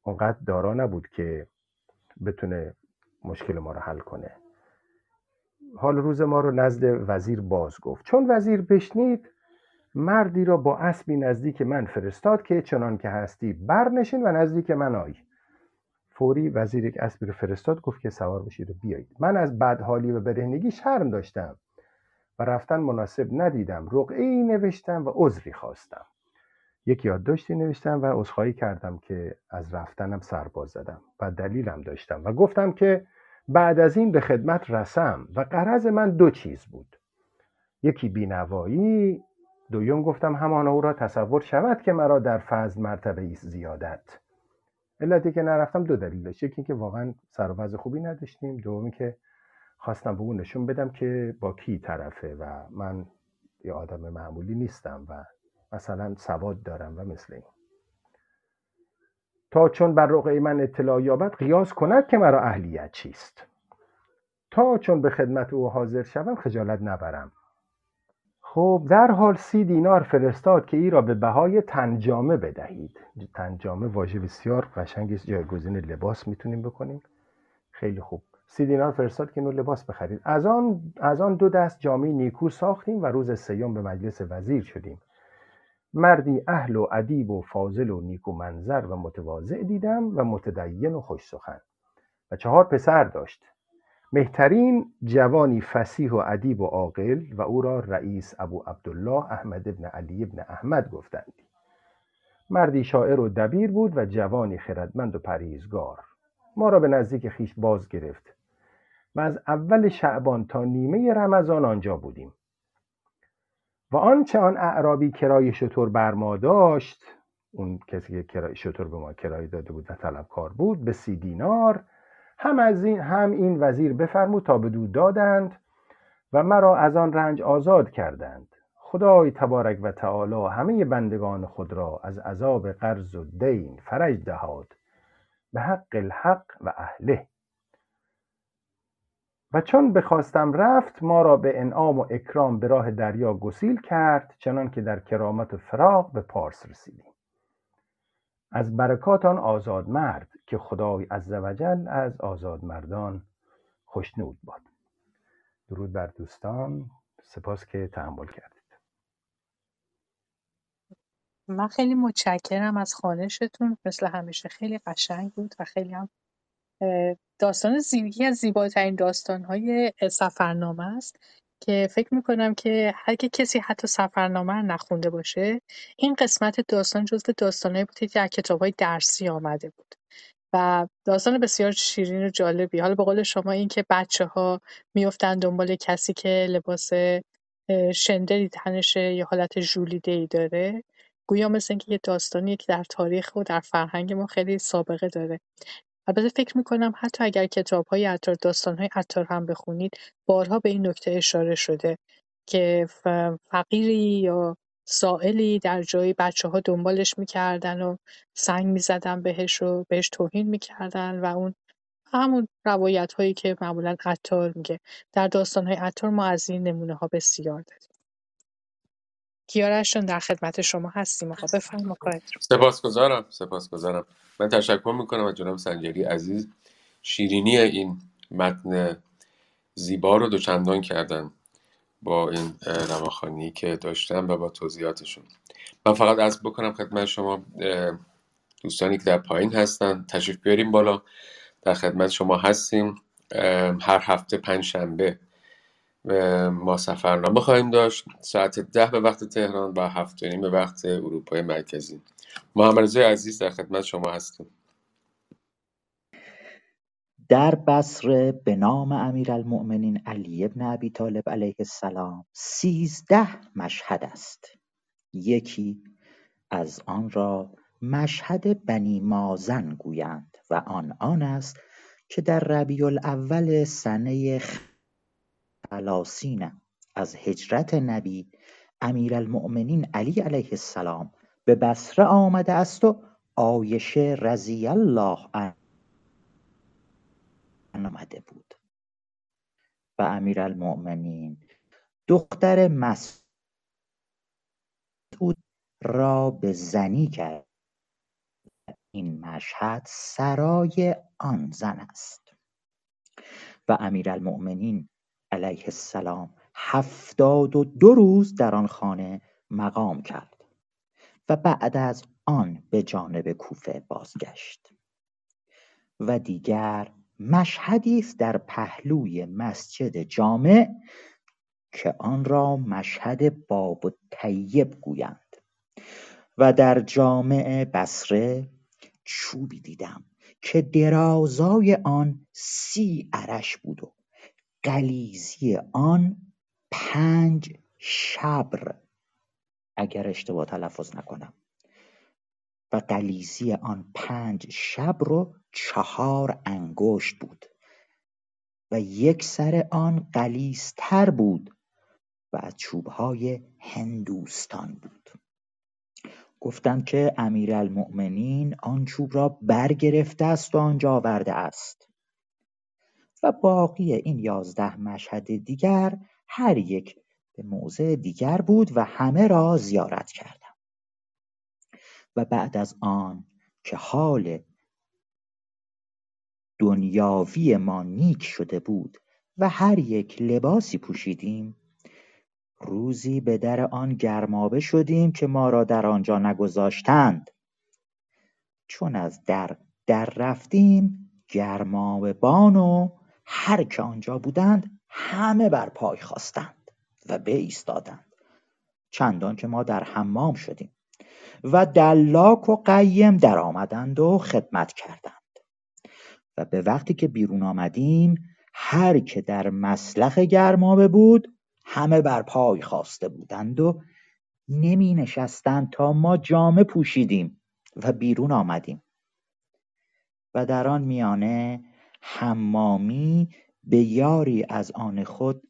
اونقدر دارا نبود که بتونه مشکل ما رو حل کنه. حال روز ما رو نزد وزیر باز گفت. چون وزیر بشنید مردی را با اسبی نزدیک من فرستاد که چنان که هستی برنشین و نزدیک من آی فوری وزیر یک اسبی رو فرستاد گفت که سوار بشید و بیایید. من از بدحالی و برهنگی شرم داشتم و رفتن مناسب ندیدم. رقعه ای نوشتم و عذری خواستم. یک یادداشتی نوشتم و عذرخواهی کردم که از رفتنم سرباز زدم و دلیلم داشتم و گفتم که بعد از این به خدمت رسم و قرض من دو چیز بود. یکی بینوایی دویم گفتم همان او را تصور شود که مرا در فضل مرتبه ایست زیادت. علتی که نرفتم دو دلیل داشت یکی که واقعا سر خوبی نداشتیم. دومی که خواستم به اون نشون بدم که با کی طرفه و من یه آدم معمولی نیستم و مثلا سواد دارم و مثل این. تا چون بر رقعه من اطلاع یابد قیاس کند که مرا اهلیت چیست. تا چون به خدمت او حاضر شوم خجالت نبرم. خب در حال سی دینار فرستاد که ای را به بهای تنجامه بدهید. تنجامه واژه بسیار قشنگی است جایگزین لباس می‌تونیم بکنیم. خیلی خوب. سی دینار فرستاد که اینو لباس بخرید. از آن, از آن دو دست جامعه نیکو ساختیم و روز سیام به مجلس وزیر شدیم. مردی اهل و ادیب و فاضل و نیکو منظر و متواضع دیدم و متدین و خوش سخن. و چهار پسر داشت. مهترین جوانی فسیح و ادیب و عاقل و او را رئیس ابو عبدالله احمد ابن علی ابن احمد گفتند. مردی شاعر و دبیر بود و جوانی خردمند و پرهیزگار. ما را به نزدیک خیش باز گرفت. و از اول شعبان تا نیمه رمضان آنجا بودیم. و آنچه آن اعرابی کرای شطور بر ما داشت اون کسی که کرای شطور به ما کرایه داده بود و طلبکار بود به سی دینار هم از این هم این وزیر بفرمود تا به دود دادند و مرا از آن رنج آزاد کردند. خدای تبارک و تعالی همه بندگان خود را از عذاب قرض و دین فرج دهاد. به حق الحق و اهله. و چون بخواستم رفت ما را به انعام و اکرام به راه دریا گسیل کرد چنان که در کرامت و فراق به پارس رسیدیم. از برکات آن آزاد مرد که خدای عزوجل از آزاد مردان خوشنود باد. درود بر دوستان. سپاس که تحمل کردید. من خیلی متشکرم از خانشتون مثل همیشه خیلی قشنگ بود و خیلی هم داستان زیبایی از زیباترین داستانهای سفرنامه است. که فکر می‌کنم که اگه کسی حتی سفرنامه رو نخونده باشه این قسمت داستان جزو داستانهایی بوده که در کتابهای درسی آمده بود. و داستان بسیار شیرین و جالبی. حالا به قول شما این که بچه ها میفتن دنبال کسی که لباس شندری تنشه یا حالت ژولیده ای داره. گویا مثل اینکه یه داستانیه که در تاریخ و در فرهنگ ما خیلی سابقه داره. البته فکر می‌کنم حتی اگر کتابهای عطار داستانهای عطار هم بخونید بارها به این نکته اشاره شده که فقیری یا سائلی در جایی بچه ها دنبالش می‌کردن و سنگ می‌زدن بهش و بهش توهین می‌کردن و اون همون روایت هایی که معمولا عطار میگه. در داستان های عطار ما از این نمونه ها بسیار داریم. کیارشون در خدمت شما هستیم. آقا بفرما سپاسگزارم سپاسگزارم. من تشکر می‌کنم از جناب سنجری عزیز. شیرینی این متن زیبا رو دوچندان کردن با این رواخانی که داشتم و با توضیحاتشون. من فقط از بکنم خدمت شما دوستانی که در پایین هستن تشریف بیاریم بالا. در خدمت شما هستیم. هر هفته پنج شنبه ما سفرنامه خواهیم داشت. ساعت ده به وقت تهران و هفت به وقت اروپای مرکزی. محمد عزیز در خدمت شما هستیم در بصره به نام امیرالمؤمنین علی ابن ابی طالب علیه السلام سیزده مشهد است. یکی از آن را مشهد بنی مازن گویند و آن آن است که در ربیع الاول سنه ثلاثین از هجرت نبی امیرالمؤمنین علی علیه السلام به بصره آمده است و عایشه رضی الله عنها آمده بود. و امیرالمؤمنین دختر مسعود را به زنی کرد. این مشهد سرای آن زن است. و امیرالمؤمنین علیه السلام. هفتاد و دو روز در آن خانه مقام کرد و بعد از آن به جانب کوفه بازگشت. و دیگر مشهدی است در پهلوی مسجد جامع که آن را مشهد باب طیب گویند. و در جامع بصره چوبی دیدم که درازای آن سی عرش بود و قلیزی آن پنج شبر. اگر اشتباه تلفظ نکنم. و قلیزی آن پنج شبر و چهار انگشت بود. و یک سر آن قلیزتر بود و از چوبهای هندوستان بود. گفتند که امیرالمؤمنین آن چوب را برگرفته است و آنجا آورده است. و باقی این یازده مشهد دیگر هر یک به موضع دیگر بود و همه را زیارت کردم. و بعد از آن که حال دنیاوی ما نیک شده بود و هر یک لباسی پوشیدیم روزی به در آن گرمابه شدیم که ما را در آنجا نگذاشتند. چون از در در رفتیم گرمابه بان و هر که آنجا بودند همه بر پای خواستند و بایستادند. چندان که ما در حمام شدیم و دلاک و قیم در آمدند و خدمت کردند. و به وقتی که بیرون آمدیم هر که در مسلخ گرمابه بود همه بر پای خواسته بودند و نمی نشستند تا ما جامه پوشیدیم و بیرون آمدیم. و در آن میانه حمامی به یاری از آن خود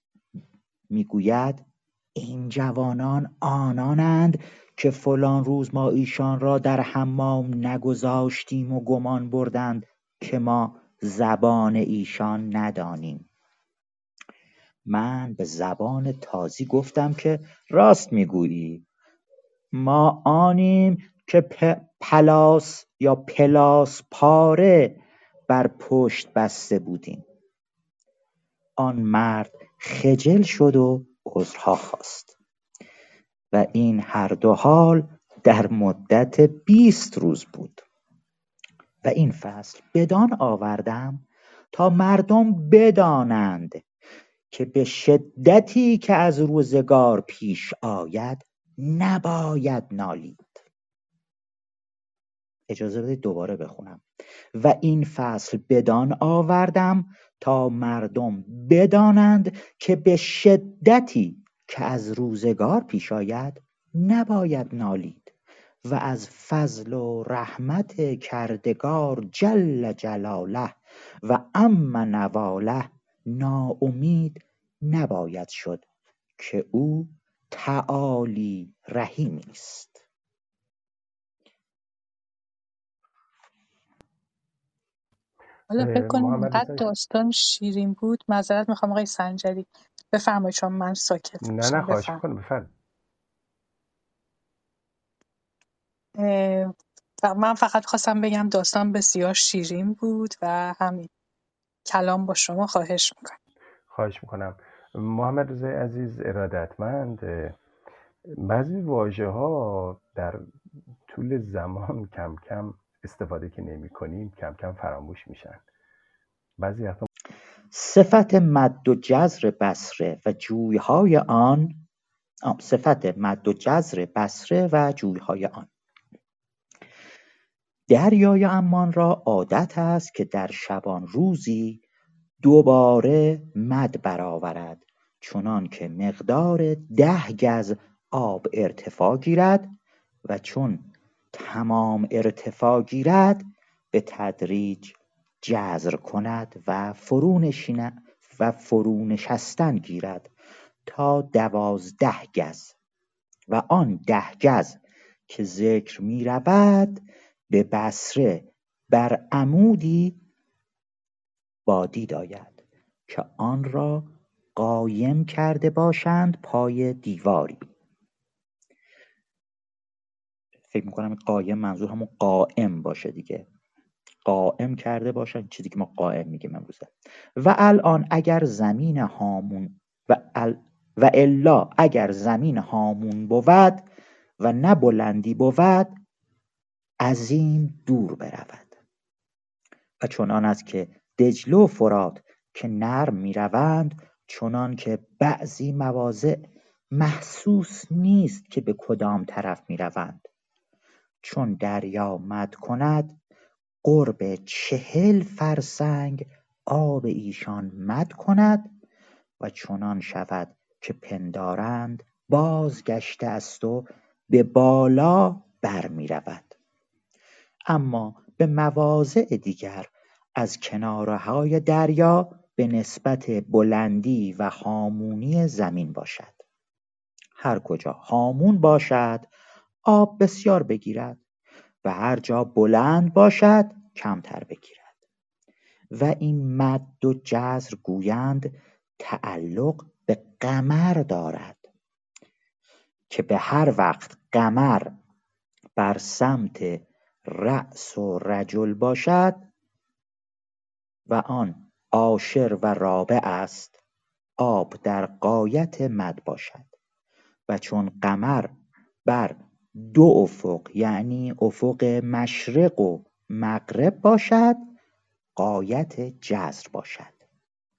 می‌گوید این جوانان آنانند که فلان روز ما ایشان را در حمام نگذاشتیم و گمان بردند که ما زبان ایشان ندانیم. من به زبان تازی گفتم که راست می‌گویی. ما آنیم که پلاس یا پلاس پاره بر پشت بسته بودیم. آن مرد خجل شد و عذرها خواست. و این هر دو حال در مدت بیست روز بود. و این فصل بدان آوردم تا مردم بدانند که به شدتی که از روزگار پیش آید نباید نالید. اجازه بدید دوباره بخونم. و این فصل بدان آوردم تا مردم بدانند که به شدتی که از روزگار پیش آید نباید نالید و از فضل و رحمت کردگار جل جلاله و ام نواله ناامید نباید شد که او تعالی رحیمی است. حالا فکر کنم اینقدر داستان شیرین بود. معذرت می‌خوام آقای سنجری. بفرمایید چون من ساکت نه نه خواهش می‌کنم. بفرم من فقط خواستم بگم داستان بسیار شیرین بود و همین. کلام با شما خواهش می‌کنم. خواهش می‌کنم. محمد رضای عزیز ارادتمند. بعضی واژه ها در طول زمان کم کم استفاده که نمی کنیم کم کم فراموش میشن. بعضی وقتا صفت مد و جزر بسره و جویهای آن صفت مد و جزر بسره و جویهای آن. دریای امان را عادت است که در شبان روزی دوباره مد برآورد چنان که مقدار ده گز آب ارتفاع گیرد و چون تمام ارتفاع گیرد به تدریج جزر کند و فرو و فرونشستن گیرد تا دوازده گز. و آن ده گز که ذکر می رود به بسره بر عمودی بادید آید که آن را قایم کرده باشند پای دیواری. فکر می‌کنم قایم منظور همون قائم باشه دیگه. قائم کرده باشن چیزی که ما قائم میگیم امروزه و الان اگر زمین هامون و, و الا اگر زمین هامون بود و نه بلندی بود عظیم دور برود. و چنان است که دجله و فرات که نرم می‌روند چنان که بعضی مواضع محسوس نیست که به کدام طرف می‌روند. چون دریا مد کند قرب چهل فرسنگ آب ایشان مد کند و چنان شود که پندارند بازگشته است و به بالا برمیرود. اما به مواضع دیگر از کنارهای دریا به نسبت بلندی و هامونی زمین باشد. هر کجا هامون باشد آب بسیار بگیرد و هر جا بلند باشد کمتر بگیرد. و این مد و جزر گویند تعلق به قمر دارد که به هر وقت قمر بر سمت رأس و رجل باشد و آن عاشر و رابع است آب در قایت مد باشد و چون قمر بر دو افق یعنی افق مشرق و مغرب باشد قایت جزر باشد.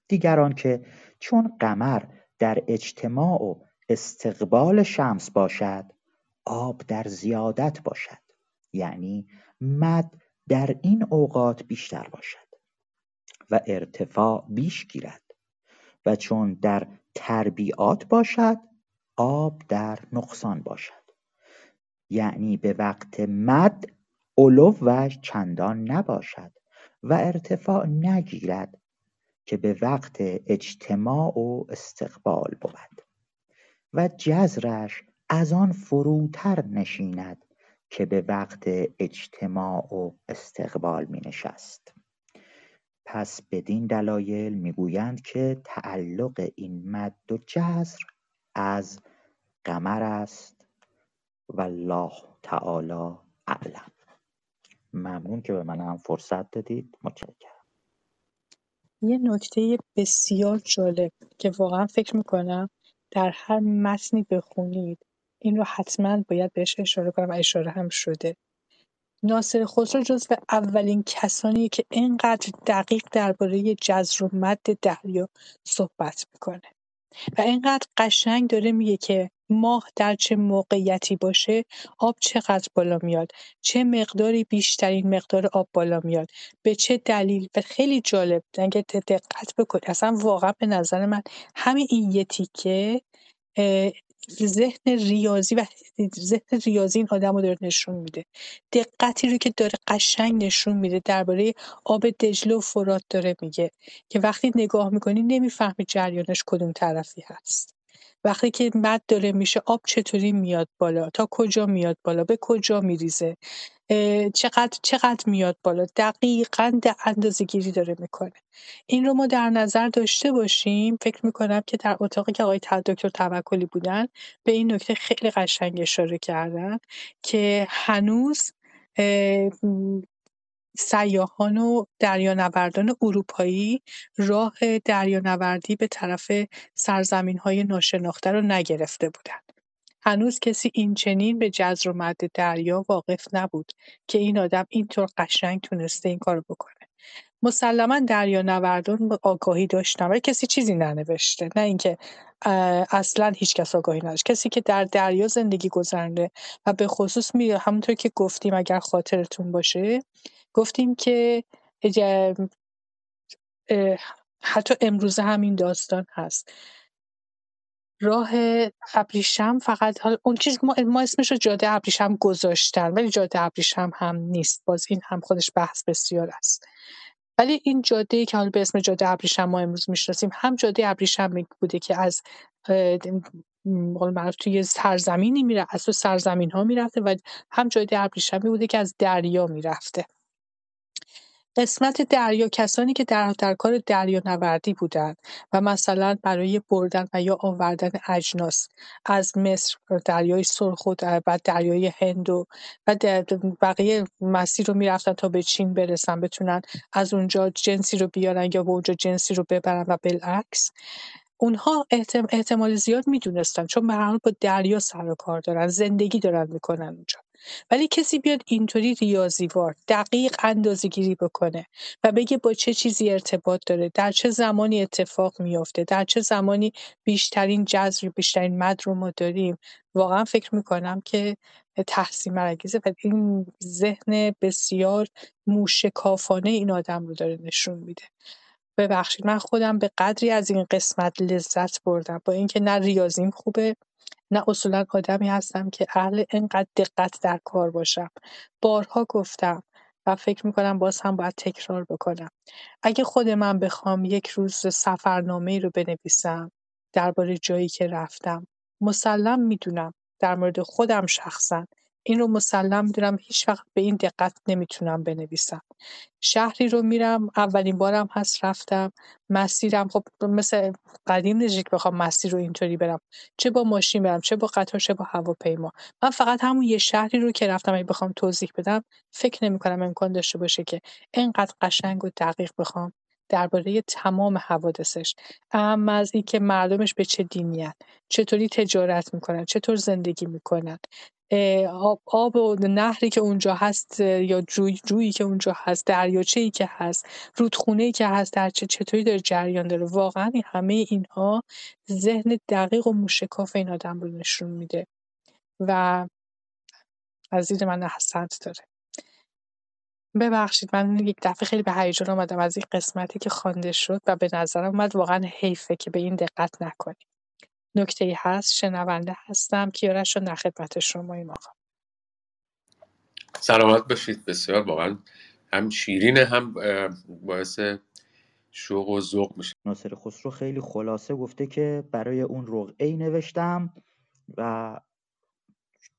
دیگر که چون قمر در اجتماع و استقبال شمس باشد آب در زیادت باشد یعنی مد در این اوقات بیشتر باشد و ارتفاع بیش گیرد و چون در تربیعات باشد آب در نقصان باشد. یعنی به وقت مد و چندان نباشد و ارتفاع نگیرد که به وقت اجتماع و استقبال بود و جزرش از آن فروتر نشیند که به وقت اجتماع و استقبال می نشست. پس بدین دلایل می‌گویند که تعلق این مد و جزر از قمر است و الله تعالی اعلم. ممنون که به من هم فرصت دادید. متشکرم. یه نکته بسیار جالب که واقعا فکر می‌کنم در هر متنی بخونید این رو حتما باید بهش اشاره کنم اشاره هم شده. ناصر خسرو جزو اولین کسانیه که اینقدر دقیق درباره جزر و مد دریا صحبت می‌کنه و اینقدر قشنگ داره میگه که ماه در چه موقعیتی باشه آب چقدر بالا میاد؟ چه مقداری بیشترین مقدار آب بالا میاد؟ به چه دلیل؟ و خیلی جالب اگه دقت بکنید اصلا واقعا به نظر من همین این یه تیکه ذهن ریاضی و ذهن ریاضی این آدم رو داره نشون میده. دقتی رو که داره قشنگ نشون میده درباره آب دجله و فرات داره میگه. که وقتی نگاه می‌کنی نمی‌فهمی جریانش کدوم طرفی هست. وقتی که مد داره میشه آب چطوری میاد بالا؟ تا کجا میاد بالا؟ به کجا میریزه؟ چقدر چقدر میاد بالا؟ دقیقا اندازه گیری داره می‌کنه. این رو ما در نظر داشته باشیم. فکر می‌کنم که در اتاقی که آقای دکتر توکلی بودن به این نکته خیلی قشنگ اشاره کردن که هنوز سیاحان و دریانوردان اروپایی راه دریانوردی به طرف های ناشناخته رو نگرفته بودند. هنوز کسی اینچنین به جزر و مد دریا واقف نبود که این آدم اینطور قشنگ تونسته این کارو بکنه. مسلما دریانوردان آگاهی داشتن ولی کسی چیزی ننوشته. نه اینکه اصلا هیچ کس آگاهی نداشت. کسی که در دریا زندگی گذرنده و به خصوص می همونطور که گفتیم اگر خاطرتون باشه گفتیم که حتی امروزه همین داستان هست. راه ابریشم فقط حالا اون چیز ما, ما اسمش رو جاده ابریشم گذاشتن ولی جاده ابریشم هم نیست. باز این هم خودش بحث بسیار است. ولی این ای که حالا به اسم جاده ابریشم ما امروز می‌شناسیم هم جاده ابریشم بوده که از معروف توی سرزمینی میره از تو سرزمین ها می‌رفته و هم جاده ابریشمی بوده که از دریا می‌رفته. قسمت دریا کسانی که در در کار دریانوردی بودند و مثلا برای بردن و یا آوردن اجناس از مصر دریای سرخ و دریای هند و بقیه مسیر رو می‌رفتن تا به چین برسن بتونن از اونجا جنسی رو بیارن یا به اونجا جنسی رو ببرن و بالعکس. اونها احتمال زیاد می‌دونستن چون به با دریا سر و کار دارن زندگی دارن می‌کنن اونجا. ولی کسی بیاد اینطوری ریاضیوار دقیق گیری بکنه و بگه با چه چیزی ارتباط داره در چه زمانی اتفاق میافته در چه زمانی بیشترین جذر بیشترین مد رو ما داریم. واقعا فکر می‌کنم که تحسین برانگیزه و این ذهن بسیار موشکافانه این آدم رو داره نشون میده. ببخشید من خودم به قدری از این قسمت لذت بردم با اینکه نه ریاضیم خوبه نه اصولا آدمی هستم که اهل اینقدر دقت در کار باشم. بارها گفتم و فکر می‌کنم باز هم باید تکرار بکنم. اگه خود من بخوام یک روز سفرنامه رو بنویسم درباره جایی که رفتم مسلم می‌دونم در مورد خودم شخصا. این رو مسلم می‌دونم هیچ وقت به این دقت نمی‌تونم بنویسم. شهری رو میرم اولین بارم هست رفتم. مسیرم خب مثل قدیم که بخوام مسیر رو اینطوری برم. چه با ماشین برم چه با قطار چه با هواپیما. من فقط همون یه شهری رو که رفتم اگه بخوام توضیح بدم فکر نمی کنم امکان داشته باشه که اینقدر قشنگ و دقیق بخوام درباره تمام حوادثش. اهم از اینکه مردمش به چه دینی چطوری تجارت می‌کنن؟ چطور زندگی می‌کنن؟ آب, آب و نهری که اونجا هست یا جوی جویی که اونجا هست دریاچه‌ای که هست رودخونه‌ای که هست در چه چطوری داره جریان داره؟ واقعا همه اینها ذهن دقیق و موشکاف این آدم رو نشون میده و از دید من حسنت داره. ببخشید من یک دفعه خیلی به هیجان آمدم از این قسمتی که خوانده شد و به نظرم اومد واقعا حیفه که به این دقت نکنیم نکته ای هست شنونده هستم. کیارش رو در خدمت شما این آقا. سلامت باشید. بسیار واقعا هم شیرینه هم باعث شوق و ذوق میشه. ناصر خسرو خیلی خلاصه گفته که برای اون رقعه نوشتم و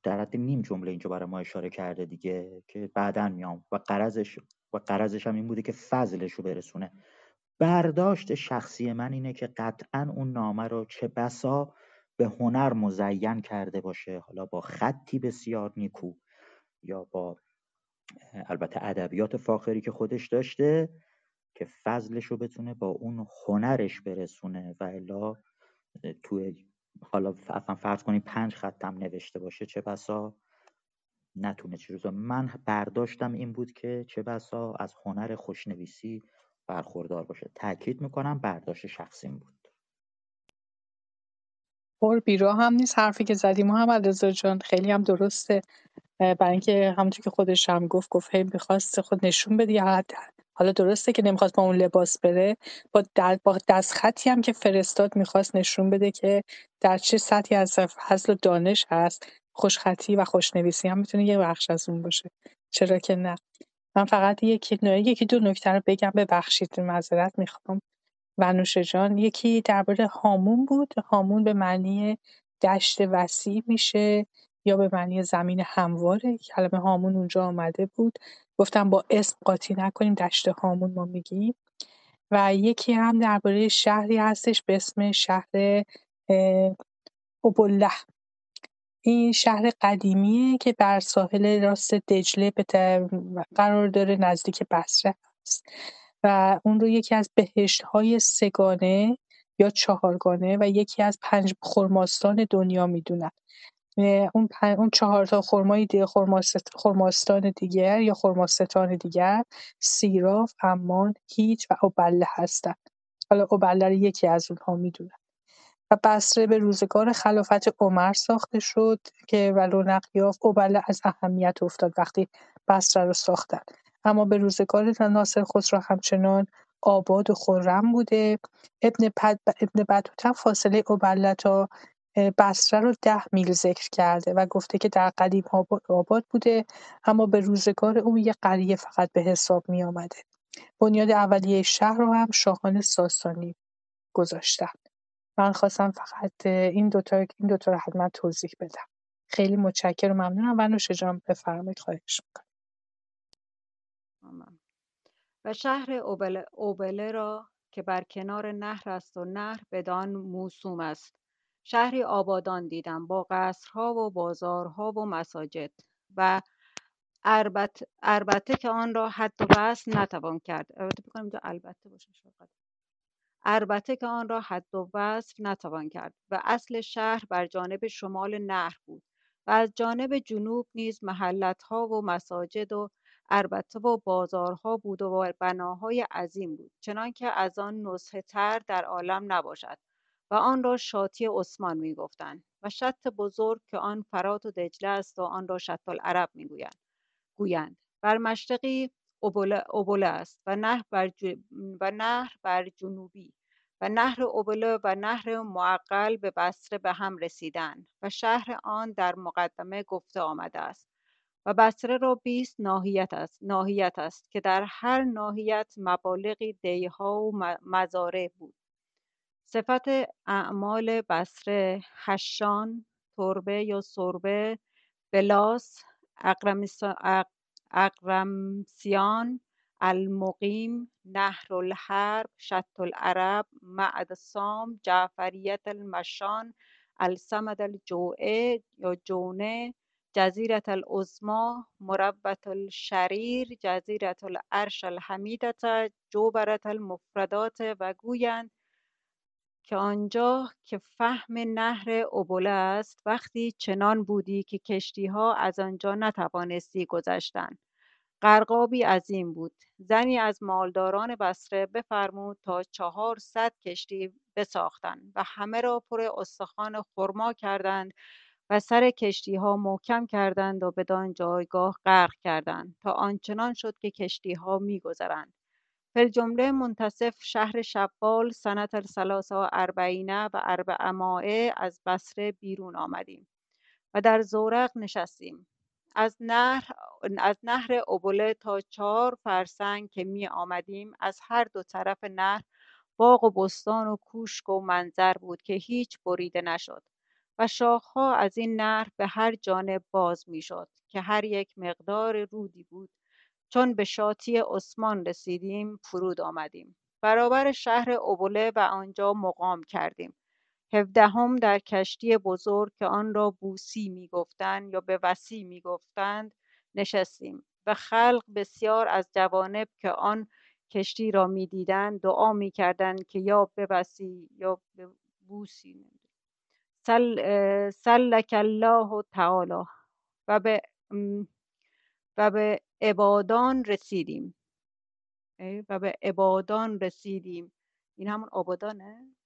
در حد نیم جمله اینجا برای ما اشاره کرده دیگه که بعدا میام. و قرضش و قرضش هم این بوده که فضلش رو برسونه. برداشت شخصی من اینه که قطعا اون نامه رو چه بسا به هنر مزین کرده باشه حالا با خطی بسیار نیکو یا با البته ادبیات فاخری که خودش داشته که فضلش رو بتونه با اون هنرش برسونه و الا توی حالا اصلا فرض کنید پنج خطم نوشته باشه چه بسا؟ نتونه روزا من برداشتم این بود که چه بسا؟ از هنر خوشنویسی برخوردار باشه. تاکید می‌کنم برداشت شخصیم بود. پر بیرا هم نیست. حرفی که زدیم محمد جان خیلی هم درسته. برای اینکه همونطور که خودش هم گفت گفت هی می‌خواست خود نشون بدی حالا درسته که نمی‌خواست با اون لباس بره. با, با دست خطی هم که فرستاد می‌خواست نشون بده که در چه سطحی از فضل و دانش هست. خوشخطی و خوشنویسی هم می‌تونه یه بخش از اون باشه. چرا که نه. من فقط یکی یکی دو نکته رو بگم. ببخشید معذرت می‌خوام. و جان یکی درباره هامون بود. هامون به معنی دشت وسیع میشه یا به معنی زمین همواره؟ کلمه هامون اونجا آمده بود. گفتم با اسم قاطی نکنیم دشت هامون ما میگیم. و یکی هم درباره شهری هستش به اسم شهر اوبله این شهر قدیمیه که بر ساحل راست دجله به قرار داره نزدیک بصره هست و اون رو یکی از های سگانه یا چهارگانه و یکی از پنج خرماستان دنیا می‌دونن. اون اون چهار تا خرمای دیگه خرماستان دیگر یا خرماستان دیگر سیراف، امان، هیچ و اوبله هستند. حالا اوبله رو یکی از اونها می‌دونن. و بصره به روزگار خلافت عمر ساخته شد که و رونق یافت اوبله از اهمیت افتاد وقتی بصره رو ساختن اما به روزگار ناصر خسرو همچنان آباد و خرم بوده ابن, ابن بطوطه فاصله اوبله تا بصره رو ده میل ذکر کرده و گفته که در قدیم آباد بوده اما به روزگار او یه قریه فقط به حساب می آمده. بنیاد اولیه شهر رو هم شاهان ساسانی گذاشتن. من خواستم فقط این دوتا این دوتا رو حتما توضیح بدم. خیلی متشکرم ممنونم. و نوش جان بفرمایید. خواهش می‌کنم. و شهر اوبله, اوبله را که بر کنار نهر است و نهر بدان موسوم است. شهری آبادان دیدم با قصرها و بازارها و مساجد و البته که آن را حد و وصل نتوان کرد. البته بکنم اینجا البته باشه البته که آن را حد و وصف نتوان کرد و اصل شهر بر جانب شمال نهر بود و از جانب جنوب نیز محلتها و مساجد و اربته و بازارها بود و بناهای عظیم بود چنانکه از آن نسخه تر در عالم نباشد و آن را شاطی عثمان می‌گفتند و شط بزرگ که آن فرات و دجله است و آن را شط العرب می‌گویند گویند. بر مشرقی اوبله است و نهر بر, و نهر بر جنوبی و نهر اوبله و نهر معقل به بصره به هم رسیدند و شهر آن در مقدمه گفته آمده است و بصره را بیست ناحیت است ناحیت است که در هر ناحیت مبالغی دیها و مزارع بود. صفت اعمال بصره هشان تربه یا سربه بلاس اقرمسیان المقیم نهر الحرب شط العرب معد سام جعفریت المشان السمد الجوعه یا جونه جزیرة العظما مربت الشریر جزیرة العرش الحمیدة جوبرة المفردات و گویند که آنجا که فهم نهر اوبله است وقتی چنان بودی که کشتیها از آنجا نتوانستی گذشتن غرقابی عظیم بود زنی از مالداران بصره بفرمود تا چهارصد کشتی بساختند و همه را پر استخوان خرما کردند و سر کشتی ها محکم کردند و بدان جایگاه غرق کردند تا آنچنان شد که کشتی ها می گذرند. جمله منتصف شهر شبال سنت الثلاث و اربعینه و از بصره بیرون آمدیم و در زورق نشستیم. از نهر از نهر ابوله تا چهار فرسنگ که می آمدیم از هر دو طرف نهر باغ و بستان و کوشک و منظر بود که هیچ بریده نشد و شاخها از این نهر به هر جانب باز می‌شد که هر یک مقدار رودی بود چون به شاطی عثمان رسیدیم فرود آمدیم. برابر شهر ابوله و آنجا مقام کردیم. هفدهم در کشتی بزرگ که آن را بوسی می‌گفتند یا به وسی می‌گفتند نشستیم و خلق بسیار از جوانب که آن کشتی را می‌دیدند دعا می‌کردند که یا بوسی یا به بوسی سل سلک الله تعالی و به و به عبادان رسیدیم. و به عبادان رسیدیم. این همون آبادانه؟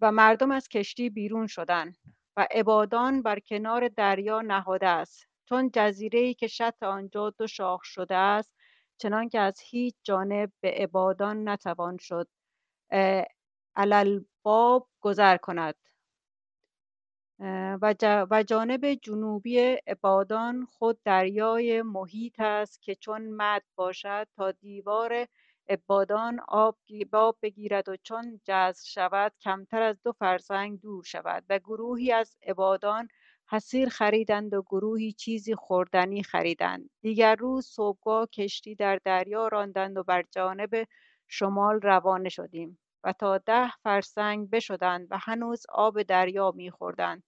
و مردم از کشتی بیرون شدند و عبادان بر کنار دریا نهاده است. چون جزیره ای که شط آنجا دو شاخ شده است چنان که از هیچ جانب به عبادان نتوان شد علالباب گذر کند. و جانب جنوبی عبادان خود دریای محیط است که چون مد باشد تا دیوار عبادان آب بگیرد و چون جذب شود کمتر از دو فرسنگ دور شود و گروهی از عبادان حسیر خریدند و گروهی چیزی خوردنی خریدند. دیگر روز صبحگاه کشتی در دریا راندند و بر جانب شمال روانه شدیم و تا ده فرسنگ بشدند و هنوز آب دریا میخوردند.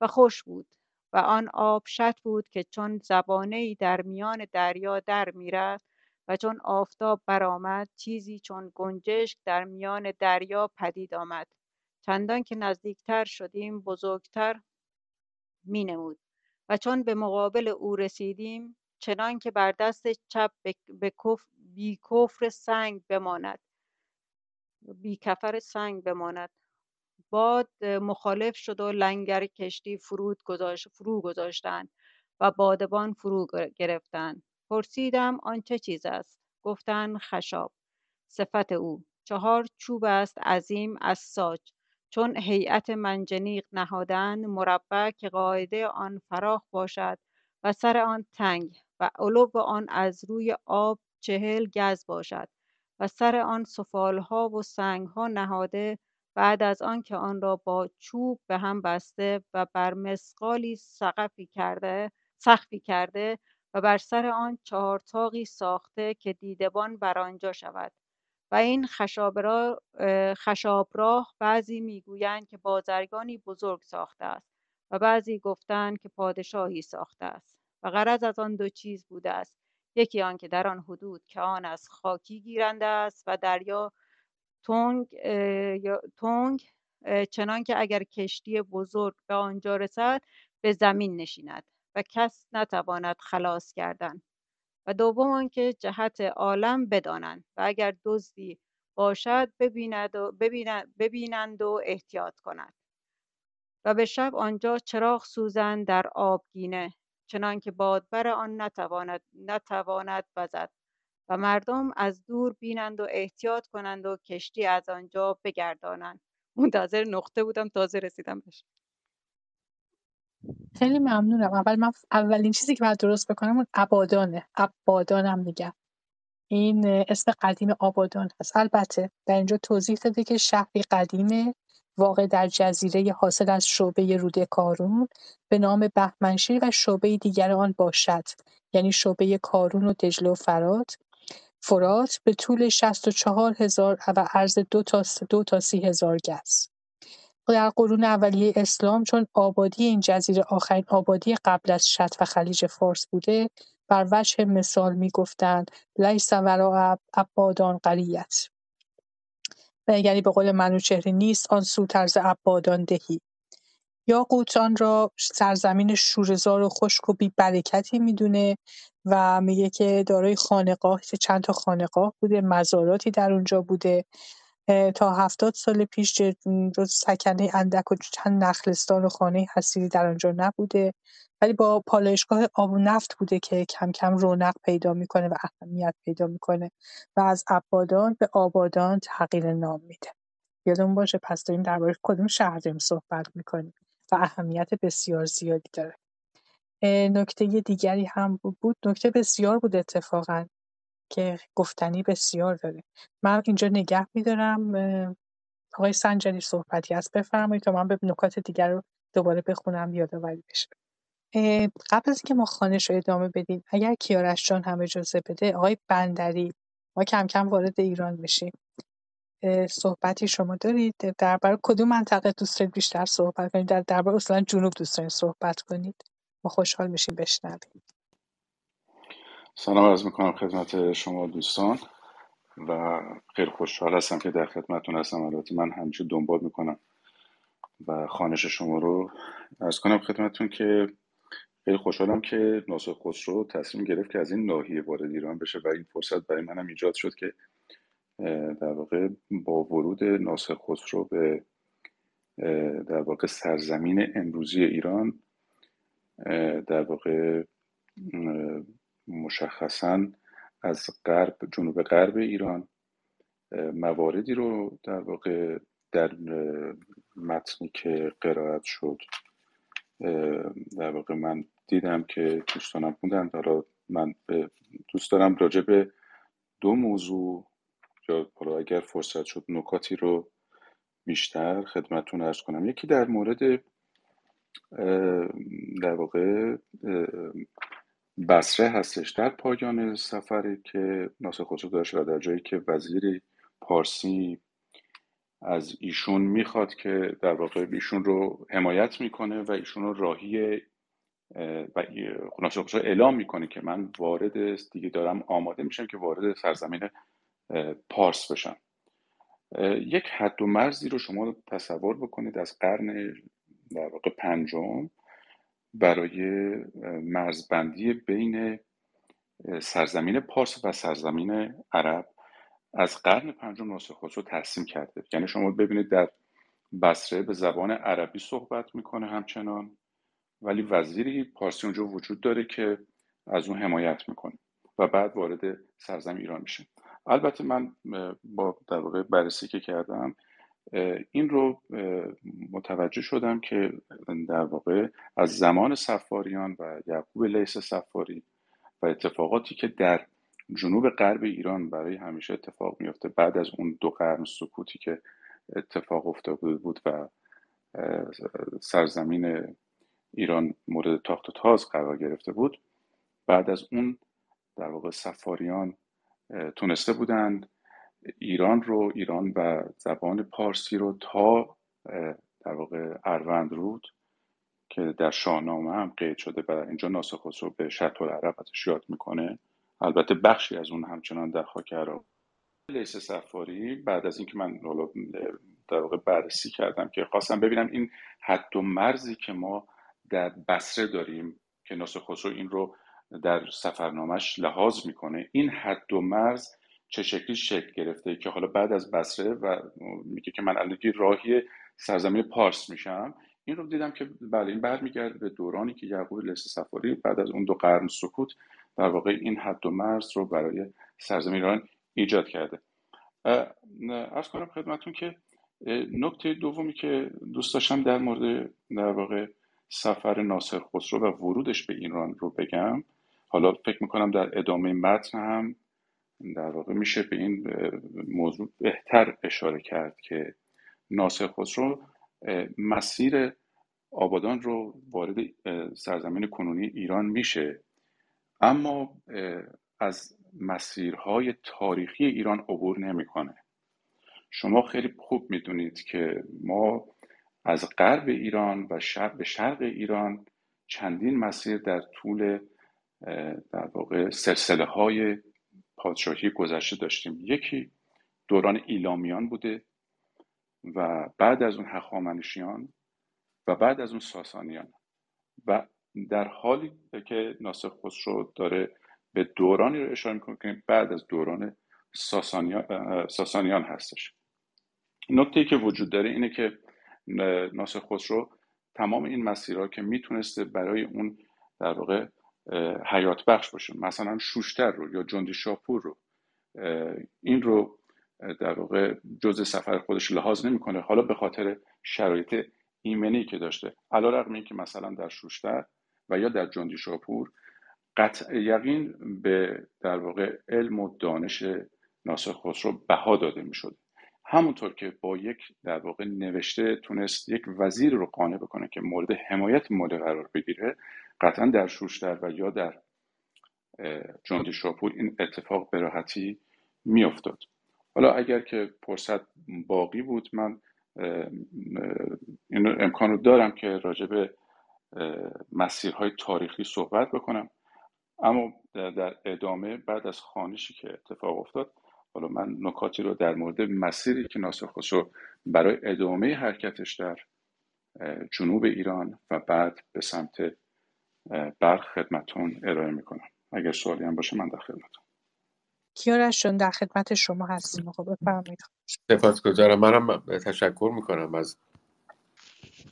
و خوش بود و آن آب شط بود که چون زبانه ای در میان دریا در می‌رفت و چون آفتاب برآمد چیزی چون گنجشک در میان دریا پدید آمد. چندان که نزدیکتر شدیم بزرگتر می نمود و چون به مقابل او رسیدیم چنان که بر دست چپ به بی کفر سنگ بماند. بی کفر سنگ بماند. باد مخالف شد و لنگر کشتی فرود گذاشت فرو گذاشتند و بادبان فرو گرفتند پرسیدم آن چه چیز است؟ گفتند خشاب. صفت او چهار چوب است عظیم از ساج. چون هیئت منجنیق نهادند مربع که قاعده آن فراخ باشد و سر آن تنگ و علو آن از روی آب چهل گز باشد و سر آن سفالها و سنگها نهاده بعد از آنکه آن را با چوب به هم بسته و بر مسقالی سقفی کرده سخفی کرده و بر سر آن چهار تاقی ساخته که دیدبان بر آنجا شود. و این خشاب راه بعضی می‌گویند که بازرگانی بزرگ ساخته است و بعضی گفتند که پادشاهی ساخته است و غرض از آن دو چیز بوده است. یکی آنکه در آن حدود که آن از خاکی گیرنده است و دریا تنگ تنگ چنان که اگر کشتی بزرگ به آنجا رسد به زمین نشیند و کس نتواند خلاص کردن و دوم آنکه جهت عالم بدانند و اگر دزدی باشد ببیند و ببینند, ببینند و احتیاط کنند و به شب آنجا چراغ سوزند در آبگینه چنان که بادبر آن نتواند نتواند وزد و مردم از دور بینند و احتیاط کنند و کشتی از آنجا بگردانند. منتظر نقطه بودم تازه رسیدم بهش خیلی ممنونم. اول من اولین چیزی که باید درست بکنم اون عبادانه عبادانم میگم. این اسم قدیم آبادان هست. البته در اینجا توضیح داده که شهری قدیمه واقع در جزیره حاصل از شعبه روده کارون به نام بهمنشیر و شعبه دیگر آن باشد. یعنی شعبه کارون و دجله و فرات. فرات به طول هزار و عرض دو تا, دو تا سی هزار گز. در قرون اولیه اسلام چون آبادی این جزیره آخرین آبادی قبل از شط و خلیج فارس بوده بر وجه مثال می‌گفتند لیس وراء عبادان قریت یعنی به قول منوچهری نیست آن سو طرز عبادان دهی. یاقوت آن را سرزمین شورهزار و خشک و بی برکتی می‌دونه. و میگه که دارای خانقاه چند تا خانقاه بوده مزاراتی در اونجا بوده. تا هفتاد سال پیش جز سکنه اندک و چند نخلستان و خانه حسیری در آنجا نبوده. ولی با پالایشگاه آب و نفت بوده که کم کم رونق پیدا می‌کنه و اهمیت پیدا می‌کنه و از عبادان به آبادان تغییر نام میده. یادمون باشه پس داریم درباره کدوم شهر داریم صحبت می‌کنیم و اهمیت بسیار زیادی داره. نکته دیگری هم بود. نکته بسیار بود اتفاقا که گفتنی بسیار داره. من اینجا نگه میدارم. آقای سنجری صحبتی هست. بفرمایید تا من به نکات دیگر رو دوباره بخونم یادآوری بشه. قبل از اینکه ما خانش رو ادامه بدیم اگر کیارش جان هم اجازه بده آقای بندری ما کم کم وارد ایران میشیم. صحبتی شما دارید. درباره کدوم منطقه دوست دارید بیشتر صحبت کنید؟ در درباره اصلا جنوب دوست دارید صحبت کنید؟ خوشحال میشیم بشنویم. سلام عرض می‌کنم خدمت شما دوستان و خیلی خوشحال هستم که در خدمتتون هستم. البته من همیشه دنبال می‌کنم و خانش شما رو ارز کنم خدمتتون که خیلی خوشحالم که ناصر خسرو تصمیم گرفت که از این ناحیه وارد ایران بشه و این فرصت برای منم ایجاد شد که در واقع با ورود ناصر خسرو به در واقع سرزمین امروزی ایران در واقع مشخصا از غرب جنوب غرب ایران مواردی رو در واقع در متنی که قرائت شد در واقع من دیدم که دوستانم خوندن حالا من دوست دارم راجع به دو موضوع یا حالا اگر فرصت شد نکاتی رو بیشتر خدمتتون ارز کنم. یکی در مورد در واقع بسره هستش در پایان سفری که ناصر خسرو داشت و در جایی که وزیر پارسی از ایشون می‌خواد که در واقع ایشون رو حمایت می‌کنه و ایشون رو راهی و ناصر خسرو اعلام می‌کنه که من وارد دیگه دارم آماده میشم که وارد سرزمین پارس بشم. یک حد و مرزی رو شما تصور بکنید از قرن در واقع پنجم برای مرزبندی بین سرزمین پارس و سرزمین عرب از قرن پنجم ناصر خسرو ترسیم کرده. یعنی شما ببینید در بصره به زبان عربی صحبت می‌کنه همچنان ولی وزیری پارسی اونجا وجود داره که از اون حمایت می‌کنه و بعد وارد سرزمین ایران میشه. البته من با در واقع بررسی که کردم این رو متوجه شدم که در واقع از زمان سفاریان و یعقوب لیس سفاری و اتفاقاتی که در جنوب غرب ایران برای همیشه اتفاق میفته بعد از اون دو قرن سکوتی که اتفاق افتاده بود و سرزمین ایران مورد تاخت و تاز قرار گرفته بود بعد از اون در واقع سفاریان تونسته بودند ایران رو ایران و زبان پارسی رو تا در واقع اروند رود که در شاهنامه هم قید شده و اینجا ناصر خسرو به شرط العرب ازش یاد می‌کنه. البته بخشی از اون همچنان در خاک عراق لیس سفاری بعد از اینکه من در واقع بررسی کردم که خواستم ببینم این حد و مرزی که ما در بسره داریم که خسرو این رو در سفرنامهش لحاظ می‌کنه این حد و مرز چه شکلی شکل گرفته که حالا بعد از بسره و میگه که من الان راهی سرزمین پارس میشم. این رو دیدم که بله این برمیگرده به دورانی که یعقوب لیس سفاری بعد از اون دو قرن سکوت در واقع این حد و مرز رو برای سرزمین ایران ایجاد کرده. ارز کنم خدمتون که نکته دومی که دوست داشتم در مورد در واقع سفر ناصر خسرو و ورودش به ایران رو بگم. حالا فکر می‌کنم در ادامه متن هم در واقع میشه به این موضوع بهتر اشاره کرد که ناصر خسرو مسیر آبادان رو وارد سرزمین کنونی ایران میشه. اما از مسیرهای تاریخی ایران عبور نمی‌کنه. شما خیلی خوب می‌دونید که ما از غرب ایران و شرق به شرق ایران چندین مسیر در طول در واقع سلسله های پادشاهی گذشته داشتیم. یکی دوران ایلامیان بوده و بعد از اون هخامنشیان و بعد از اون ساسانیان. و در حالی که ناصر خسرو داره به دورانی رو اشاره می‌کنه که بعد از دوران ساسانیان, ساسانیان هستش. نکته که وجود داره اینه که ناصر خسرو تمام این مسیرها که می‌تونسته برای اون در واقع حیات بخش باشه مثلا شوشتر رو یا جندی شاپور رو. این رو در واقع جزء سفر خودش لحاظ نمی‌کنه. حالا به خاطر شرایط ایمنی که داشته. علا رقم این که مثلا در شوشتر و یا در جندی شاپور قطع یقین به در واقع علم و دانش ناصر خسرو بها داده می‌شد. همونطور که با یک در واقع نوشته تونست یک وزیر رو قانع بکنه که مورد حمایت مورد قرار بگیره قطعا در شوشتر و یا در جندی شاپور این اتفاق به راحتی میافتاد. حالا اگر که فرصت باقی بود من این امکان رو دارم که راجع به مسیرهای تاریخی صحبت بکنم. اما در ادامه بعد از خانشی که اتفاق افتاد حالا من نکاتی رو در مورد مسیری که ناصر خسرو برای ادامه حرکتش در جنوب ایران و بعد به سمت برق خدمتون ارائه می‌کنم. اگر سوالی هم باشه من در خدمتون کیارش جان در خدمت شما هستیم. خب بفرمایید. سپاسگزارم. منم تشکر می‌کنم از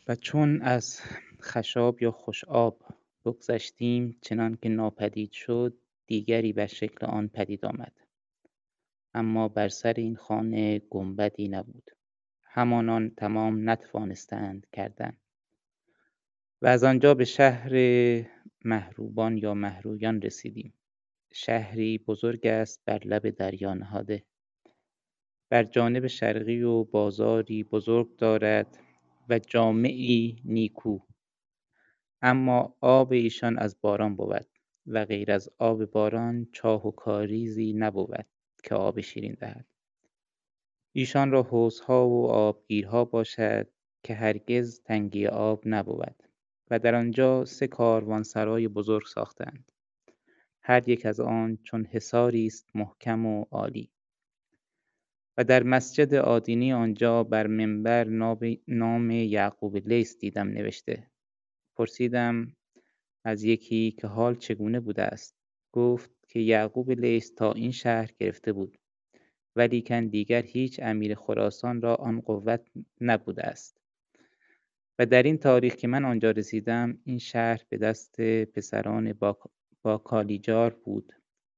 و چون از خشاب یا خوشآب بگذشتیم چنان که ناپدید شد دیگری بر شکل آن پدید آمد. اما بر سر این خانه گنبدی نبود. همانان تمام نتوانستند کردن. و از آنجا به شهر محروبان یا محرویان رسیدیم. شهری بزرگ است بر لب دریا نهاده بر جانب شرقی و بازاری بزرگ دارد و جامعی نیکو. اما آب ایشان از باران بود و غیر از آب باران چاه و کاریزی نبود که آب شیرین دهد. ایشان را حوضها و آبگیرها باشد که هرگز تنگی آب نبود. و در آنجا سه کاروانسرای بزرگ ساختند. هر یک از آن چون حصاری است محکم و عالی. و در مسجد آدینی آنجا بر منبر نام یعقوب لیث دیدم نوشته. پرسیدم از یکی که حال چگونه بوده است؟ گفت که یعقوب لیث تا این شهر گرفته بود ولیکن دیگر هیچ امیر خراسان را آن قوت نبوده است. و در این تاریخ که من آنجا رسیدم این شهر به دست پسران با کالیجار بود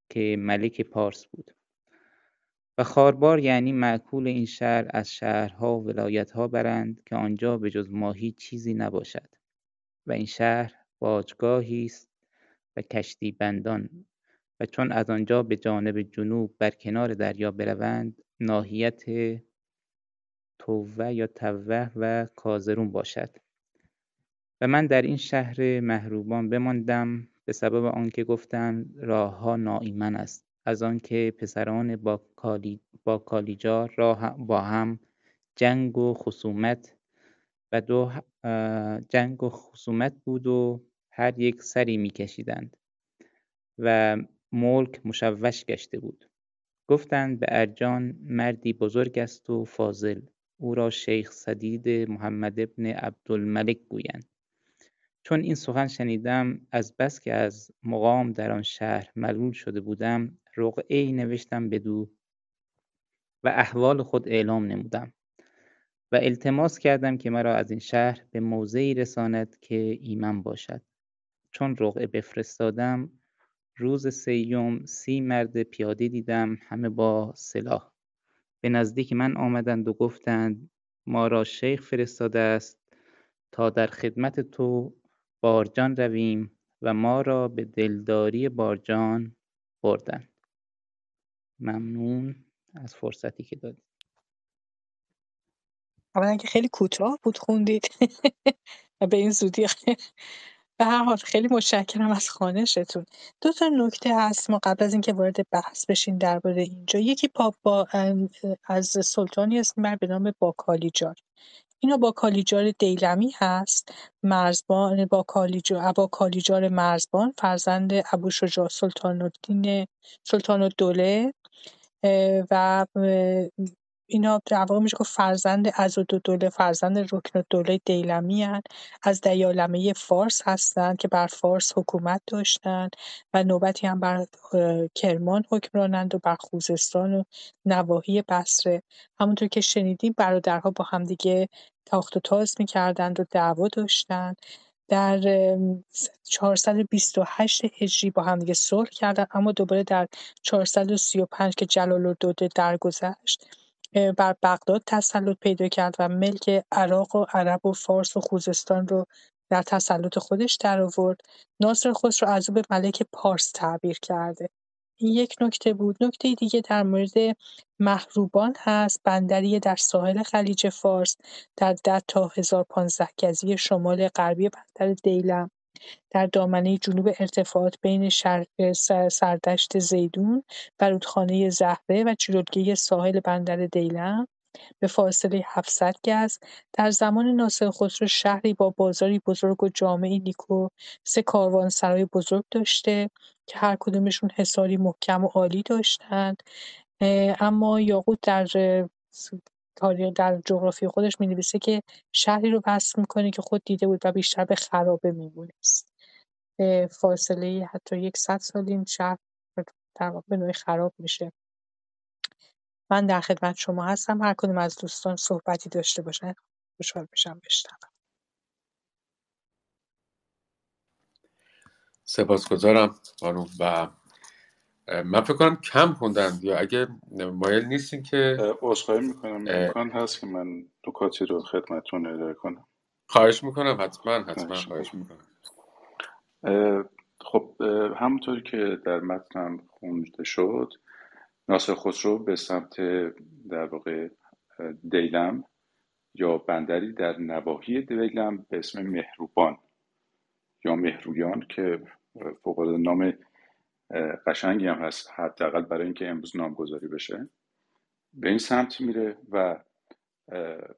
که ملک پارس بود. و خاربار یعنی معکول این شهر از شهرها و ولایتها برند که آنجا به جز ماهی چیزی نباشد. و این شهر باجگاهی است و کشتی بندان. و چون از آنجا به جانب جنوب بر کنار دریا بروند ناحیت توه یا توه و کازرون باشد. و من در این شهر محروبان بماندم به سبب آنکه گفتند راهها ناایمن است. از آنکه پسران با, کالی با کالیجار را با هم جنگ و خصومت و دو جنگ و خصومت بود و هر یک سری میکشیدند و ملک مشوش گشته بود. گفتند به ارجان مردی بزرگ است و فاضل. او را شیخ سدید محمد ابن عبدالملک گویند. چون این سخن شنیدم از بس که از مقام در آن شهر ملول شده بودم ای نوشتم بدو و احوال خود اعلام نمودم و التماس کردم که مرا از این شهر به موضعی رساند که ایمن باشد. چون رقعه بفرستادم روز سیوم سی مرد پیاده دیدم همه با سلاح. به نزدیک من آمدند و گفتند ما را شیخ فرستاده است تا در خدمت تو بارجان رویم و ما را به دلداری بارجان بردند. ممنون از فرصتی که دادید اولا که خیلی کوتاه بود خوندید. به این زودی به هر حال خیلی متشکرم از خانشتون. دو تا نکته هست ما قبل از اینکه وارد بحث بشین درباره اینجا. یکی پاپ با از سلطانی اسم به نام باکالیجار اینا با کالیجار دیلمی هست. مرزبان با کالیجار با کالیجار مرزبان فرزند ابو شجاع سلطان الدین سلطان الدوله و اینا در واقع میشه گفت فرزند دوله فرزند رکن دوله دیلمی هن. از دیالمه فارس هستند که بر فارس حکومت داشتند و نوبتی هم بر کرمان حکمرانند و بر خوزستان و نواحی بصره همونطور که شنیدیم برادرها با همدیگه تاخت و تاز می‌کردند و دعوا داشتند در 428 هجری با همدیگه صلح کردند اما دوباره در 435 که جلال‌الدوله درگذشت بر بغداد تسلط پیدا کرد و ملک عراق و عرب و فارس و خوزستان رو در تسلط خودش درآورد ناصر خسرو از او به ملک پارس تعبیر کرده. این یک نکته بود. نکته دیگه در مورد محروبان هست. بندری در ساحل خلیج فارس در ده تا 1015 گزی شمال غربی بندر دیلم. در دامنه جنوب ارتفاعات بین سردشت زیدون و رودخانه زهره و جلوگیری ساحل بندر دیلم به فاصله 700 گز در زمان ناصر خسرو شهری با بازاری بزرگ و جامعی نیکو سه کاروانسرای بزرگ داشته که هر کدومشون حصاری محکم و عالی داشتند. اما یاقوت در تاریخ در جغرافی خودش می نویسه که شهری رو وصف می‌کنه که خود دیده بود و بیشتر به خرابه میمونست. فاصله حتی یک صد سال این شهر در واقع به نوعی خراب میشه. من در خدمت شما هستم. هر کدوم از دوستان صحبتی داشته باشن خوشحال میشم بشنوم. سپاسگزارم خانم و من فکر کنم کم خوندن. یا اگه مایل نیستین که عذرخواهی می‌کنم. امکان هست که من نکاتی رو خدمتتون ارائه کنم. خواهش می‌کنم حتما حتما خواهش می‌کنم. خب همونطوری که در متنم خونده شد ناصر خسرو به سمت در واقع دیلم یا بندری در نواحی دیلم به اسم مهروبان یا مهرویان که فوق نام قشنگی هم هست حداقل برای اینکه امروز نامگذاری بشه. به این سمت میره و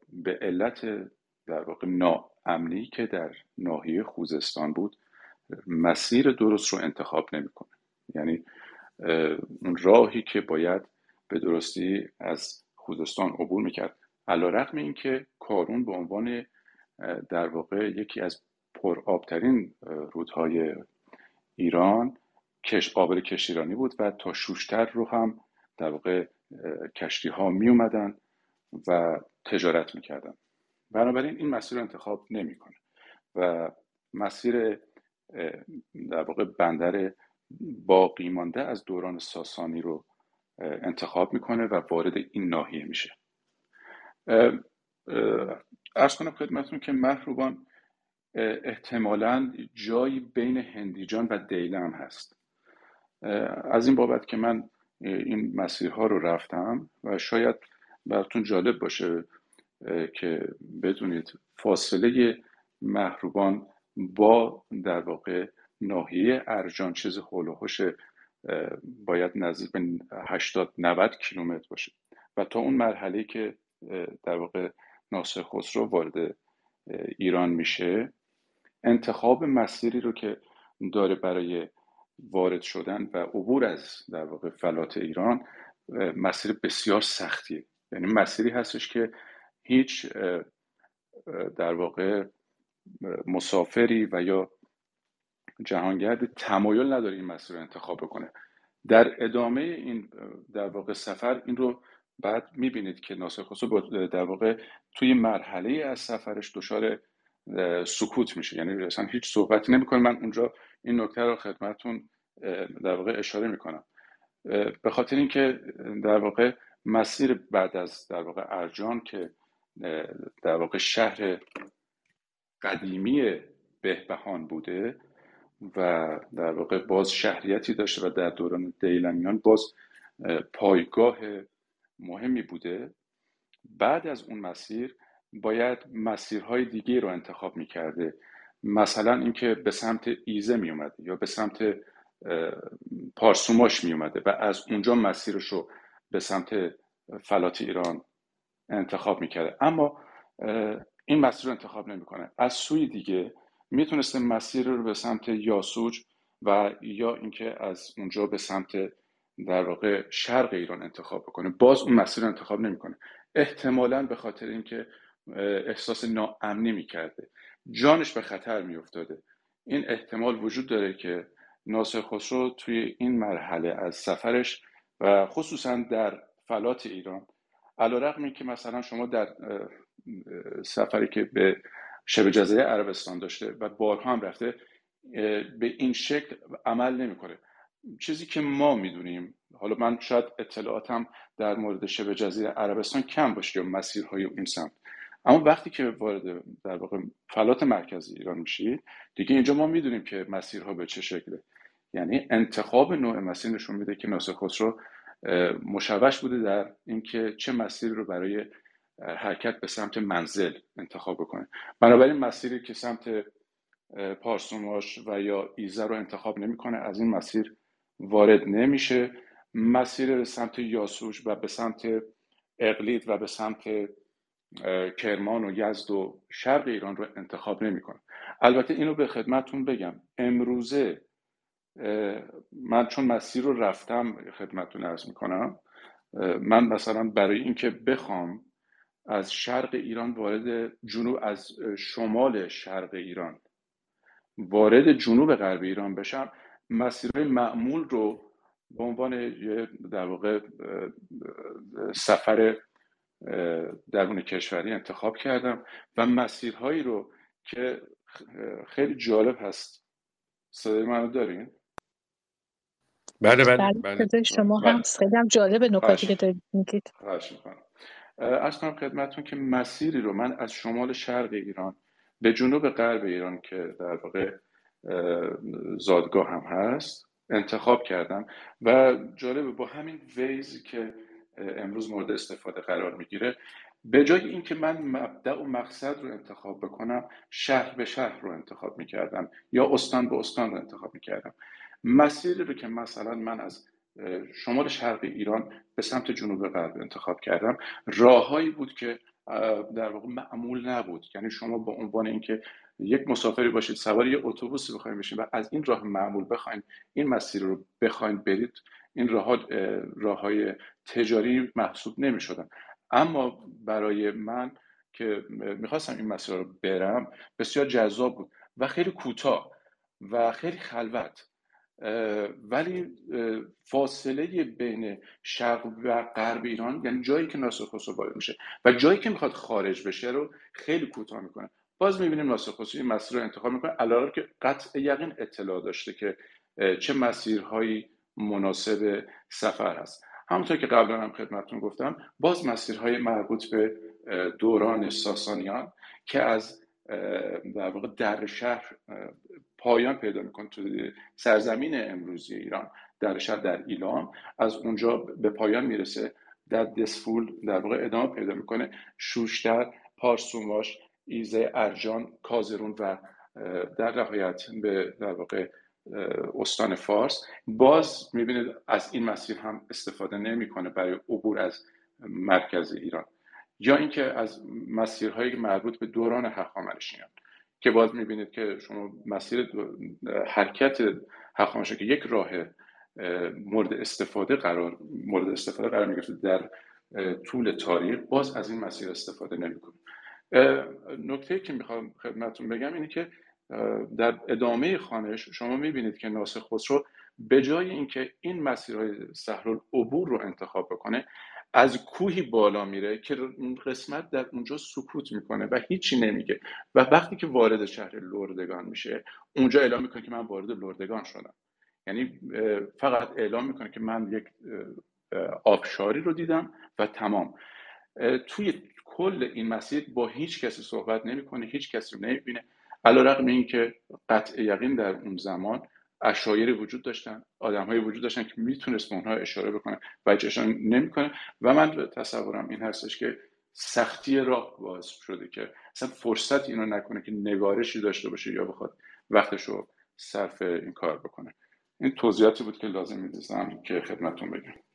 به علت در واقع ناامنی که در ناحیه خوزستان بود مسیر درست رو انتخاب نمی‌کنه. یعنی اون راهی که باید به درستی از خوزستان عبور می‌کرد. علا رقم این کارون به عنوان در واقع یکی از پرآبترین رودهای ایران کش قابل کشتیرانی بود و تا شوشتر رو هم در واقع کشتی ها می اومدن و تجارت می‌کردن. بنابراین این مسیر انتخاب نمی‌کنه و مسیر در واقع بندر باقی مانده از دوران ساسانی رو انتخاب می‌کنه و وارد این ناحیه میشه. ارز کنم خدمتتون که محروبان احتمالا جایی بین هندیجان و دیلم هست. از این بابت که من این مسیرها رو رفتم و شاید براتون جالب باشه که بدونید فاصله محروبان با در واقع ناحیه ارجان چیز هولوهوش باید نزدیک به 80 90 کیلومتر باشه. و تا اون مرحله که در واقع ناصر خسرو وارد ایران میشه انتخاب مسیری رو که داره برای وارد شدن و عبور از در واقع فلات ایران مسیر بسیار سختیه. یعنی مسیری هستش که هیچ در واقع مسافری و یا جهانگرد تمایل نداره این مسیر رو انتخاب بکنه. در ادامه این در واقع سفر این رو بعد می‌بینید که ناصر خسرو در واقع توی مرحله از سفرش دچار سکوت میشه. یعنی اصلا هیچ صحبتی نمی‌کنه. من اونجا این نکته رو خدمتتون در واقع اشاره می‌کنم. به خاطر اینکه در واقع مسیر بعد از در واقع ارجان که در واقع شهر قدیمی بهبهان بوده و در واقع باز شهریتی داشته و در دوران دیلمیان باز پایگاه مهمی بوده بعد از اون مسیر باید مسیرهای دیگه رو انتخاب می‌کرده. مثلا اینکه به سمت ایزه می اومده یا به سمت پارسوماش می اومده و از اونجا مسیرش رو به سمت فلات ایران انتخاب می‌کرده. اما این مسیر رو انتخاب نمی‌کنه. از سوی دیگه می‌تونسته مسیر رو به سمت یاسوج و یا اینکه از اونجا به سمت در واقع شرق ایران انتخاب بکنه. باز اون مسیر رو انتخاب نمی‌کنه. احتمالا به خاطر اینکه احساس ناامنی می‌کرده. جانش به خطر میافتاده. این احتمال وجود داره که ناصر خسرو توی این مرحله از سفرش و خصوصا در فلات ایران علا رقم که مثلا شما در سفری که به شبه جزایر عربستان داشته و بارها هم رفته به این شکل عمل نمی‌کنه. چیزی که ما می‌دونیم حالا من شاید اطلاعاتم در مورد شبه جزیره عربستان کم باشه یا مسیرهای اون سمت. اما وقتی که وارد در واقع فلات مرکزی ایران میشید دیگه اینجا ما می‌دونیم که مسیرها به چه شکله. یعنی انتخاب نوع مسیر نشون میده که ناصر خسرو مشوش بوده در اینکه چه مسیری رو برای حرکت به سمت منزل انتخاب بکنه. بنابراین مسیری که سمت پارسوماش و یا ایزه رو انتخاب نمی‌کنه از این مسیر وارد نمیشه. مسیر به سمت یاسوش و به سمت اقلید و به سمت کرمان و یزد و شرق ایران رو انتخاب نمی‌کنه البته اینو به خدمتون بگم. امروزه من چون مسیر رو رفتم خدمتون ارز می‌کنم من مثلا برای اینکه بخوام از شرق ایران وارد جنوب از شمال شرق ایران وارد جنوب غرب ایران بشم مسیرهای معمول رو به عنوان در واقع سفر درون کشوری انتخاب کردم و مسیرهایی رو که خیلی جالب هست. صدای منو دارین؟ بله بله بله, بله. شما هم خیلی هم جالب نکاتی که دارید میگید. از کنم خدمتون که مسیری رو من از شمال شرق ایران به جنوب غرب ایران که در واقع زادگاه هم هست انتخاب کردم و جالبه با همین ویزی که امروز مورد استفاده قرار می‌گیره. به جای اینکه من مبدع و مقصد رو انتخاب بکنم شهر به شهر رو انتخاب می‌کردم یا استان به استان رو انتخاب می‌کردم. مسیری رو که مثلا من از شمال شرق ایران به سمت جنوب غرب انتخاب کردم راههایی بود که در واقع معمول نبود. یعنی شما به عنوان اینکه یک مسافری باشید سوار یه اتوبوسی بخواید بشین و از این راه معمول بخواین این مسیر رو بخواین برید این راه راه های تجاری محسوب نمی شدن اما برای من که می‌خواستم این مسیر رو برم بسیار جذاب بود و خیلی کوتاه و خیلی خلوت. ولی فاصله بین شرق و غرب ایران یعنی جایی که ناصر خسرو وارد میشه و جایی که می‌خواد خارج بشه رو خیلی کوتاه می‌کنه. باز می‌بینیم ناصر خسرو این مسیر رو انتخاب می‌کنه علاوه که قطع یقین اطلاع داشته که چه مسیرهایی مناسب سفر هست. همونطور که قبلا هم خدمتتون گفتم باز مسیرهای مربوط به دوران ساسانیان که از در واقع در شهر پایان پیدا می‌کنه تو سرزمین امروزی ایران در شهر در ایلام از اونجا به پایان می‌رسه در دسفول در واقع ادامه پیدا می‌کنه. شوشتر پارسوماش ایزه ارجان کازرون و در نهایت به در واقع استان فارس. باز می‌بینید از این مسیر هم استفاده نمی‌کنه برای عبور از مرکز ایران. یا اینکه از مسیرهایی مربوط به دوران هخامنشیان که باز می‌بینید که شما مسیر حرکت هخامنشیان که یک راه مورد استفاده قرار مورد استفاده قرار می‌گرفته در طول تاریخ باز از این مسیر استفاده نمی‌کنه. نکته که می‌خوام خدمتتون بگم اینه که در ادامه خانش شما می‌بینید که ناصر خسرو به جای اینکه این مسیرهای سهل عبور رو انتخاب بکنه از کوهی بالا میره که قسمت در اونجا سکوت می‌کنه و هیچی نمیگه. و وقتی که وارد شهر لردگان میشه اونجا اعلام می‌کنه که من وارد لردگان شدم. یعنی فقط اعلام می‌کنه که من یک آبشاری رو دیدم و تمام. توی کل این مسیر با هیچ کسی صحبت نمی‌کنه هیچ کسی رو نمی‌بینه. علا رقم این که قطع یقین در اون زمان اشایری وجود داشتن آدمهایی وجود داشتن که می‌تونست به اونها اشاره بکنه و اشاره نمی‌کنه و من تصورم این هستش که سختی راه باعث شده که اصلا فرصت اینو نکنه که نگارشی داشته باشه یا بخواد وقتش رو صرف این کار بکنه. این توضیحاتی بود که لازم میدیزم که خدمتون بگم.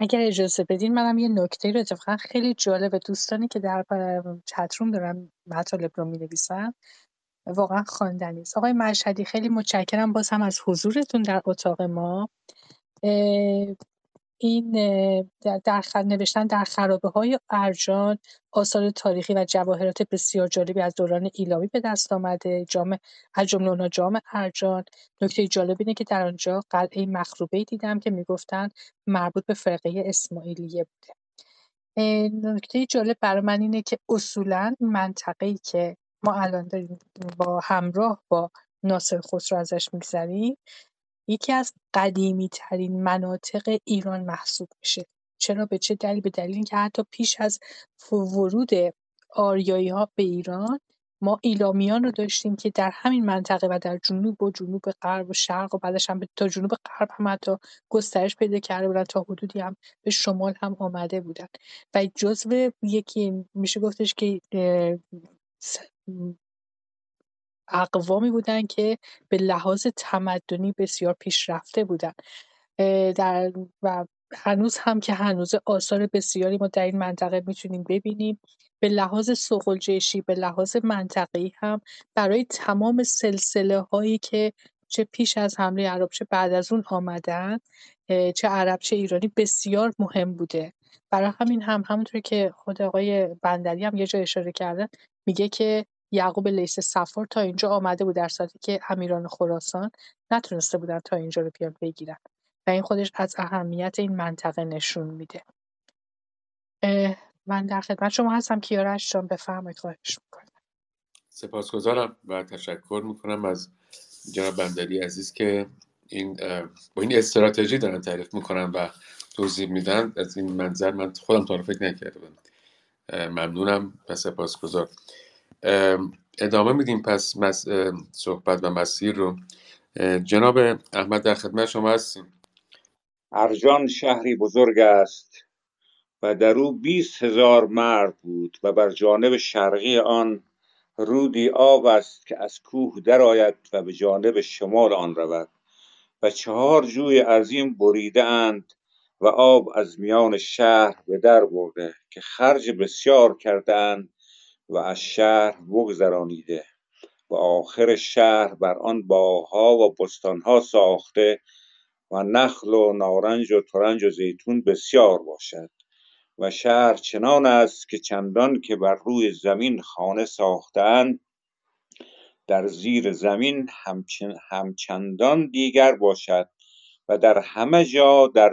اگر اجازه بدین منم یه نکته رو اتفاقا خیلی جالبه دوستانی که در چتروم دارن مطالب رو می نویسن واقعا خواندنی است. آقای مشهدی خیلی متشکرم باز هم از حضورتون در اتاق ما. این در نوشتن در خرابه های ارجان آثار تاریخی و جواهرات بسیار جالبی از دوران ایلامی به دست آمده. جام از جمله اونها جام ارجان. نکته جالب اینه که در آنجا قلعه مخروبه دیدم که می‌گفتن مربوط به فرقه اسماعیلیه بوده. نکته جالب برای من اینه که اصولا منطقه‌ای که ما الان داریم با همراه با ناصر خسرو ازش میگذریم یکی از قدیمی ترین مناطق ایران محسوب میشه. چرا؟ به چه دلیل؟ به دلیل اینکه حتی پیش از ورود آریایی ها به ایران ما ایلامیان رو داشتیم که در همین منطقه و در جنوب و جنوب غرب و شرق و بعدش هم تا جنوب غرب هم حتی گسترش پیدا کرده بودن تا حدودی هم به شمال هم آمده بودن. و جزو یکی میشه گفتش که اقوامی بودن که به لحاظ تمدنی بسیار پیشرفته بودن. در و هنوز هم که هنوز آثار بسیاری ما در این منطقه می‌تونیم ببینیم. به لحاظ سغلجشی به لحاظ منطقی هم برای تمام سلسله هایی که چه پیش از حمله عرب چه بعد از اون آمدن چه عرب چه ایرانی بسیار مهم بوده. برای همین هم همونطور که خود آقای بندری هم یه جا اشاره کردن میگه که یعقوب لیث صفار تا اینجا آمده بود در صورتی که امیران خراسان نتونسته بودن تا اینجا رو بیان بگیرن. و این خودش از اهمیت این منطقه نشون میده. من در خدمت شما هستم. کیارش جان بفرمایید. خواهش می‌کنم. سپاسگزارم و تشکر می‌کنم از جناب بندری عزیز که این با این استراتژی دارن تعریف می‌کنن و توضیح میدن. از این منظر من خودم تا فکر نکرده بودم ممنونم و سپاسگزار ادامه میدیم پس صحبت و مسیر رو. جناب احمد در خدمت شما هستیم. ارجان شهری بزرگ است و در او بیست هزار مرد بود و بر جانب شرقی آن رودی آب است که از کوه درآید و به جانب شمال آن رود و چهار جوی عظیم بریده اند و آب از میان شهر به در برده که خرج بسیار کردند و از شهر بگذرانیده و آخر شهر بر آن باغها و بستانها ساخته و نخل و نارنج و ترنج و زیتون بسیار باشد و شهر چنان است که چندان که بر روی زمین خانه ساختند در زیر زمین همچندان دیگر باشد و در همه جا در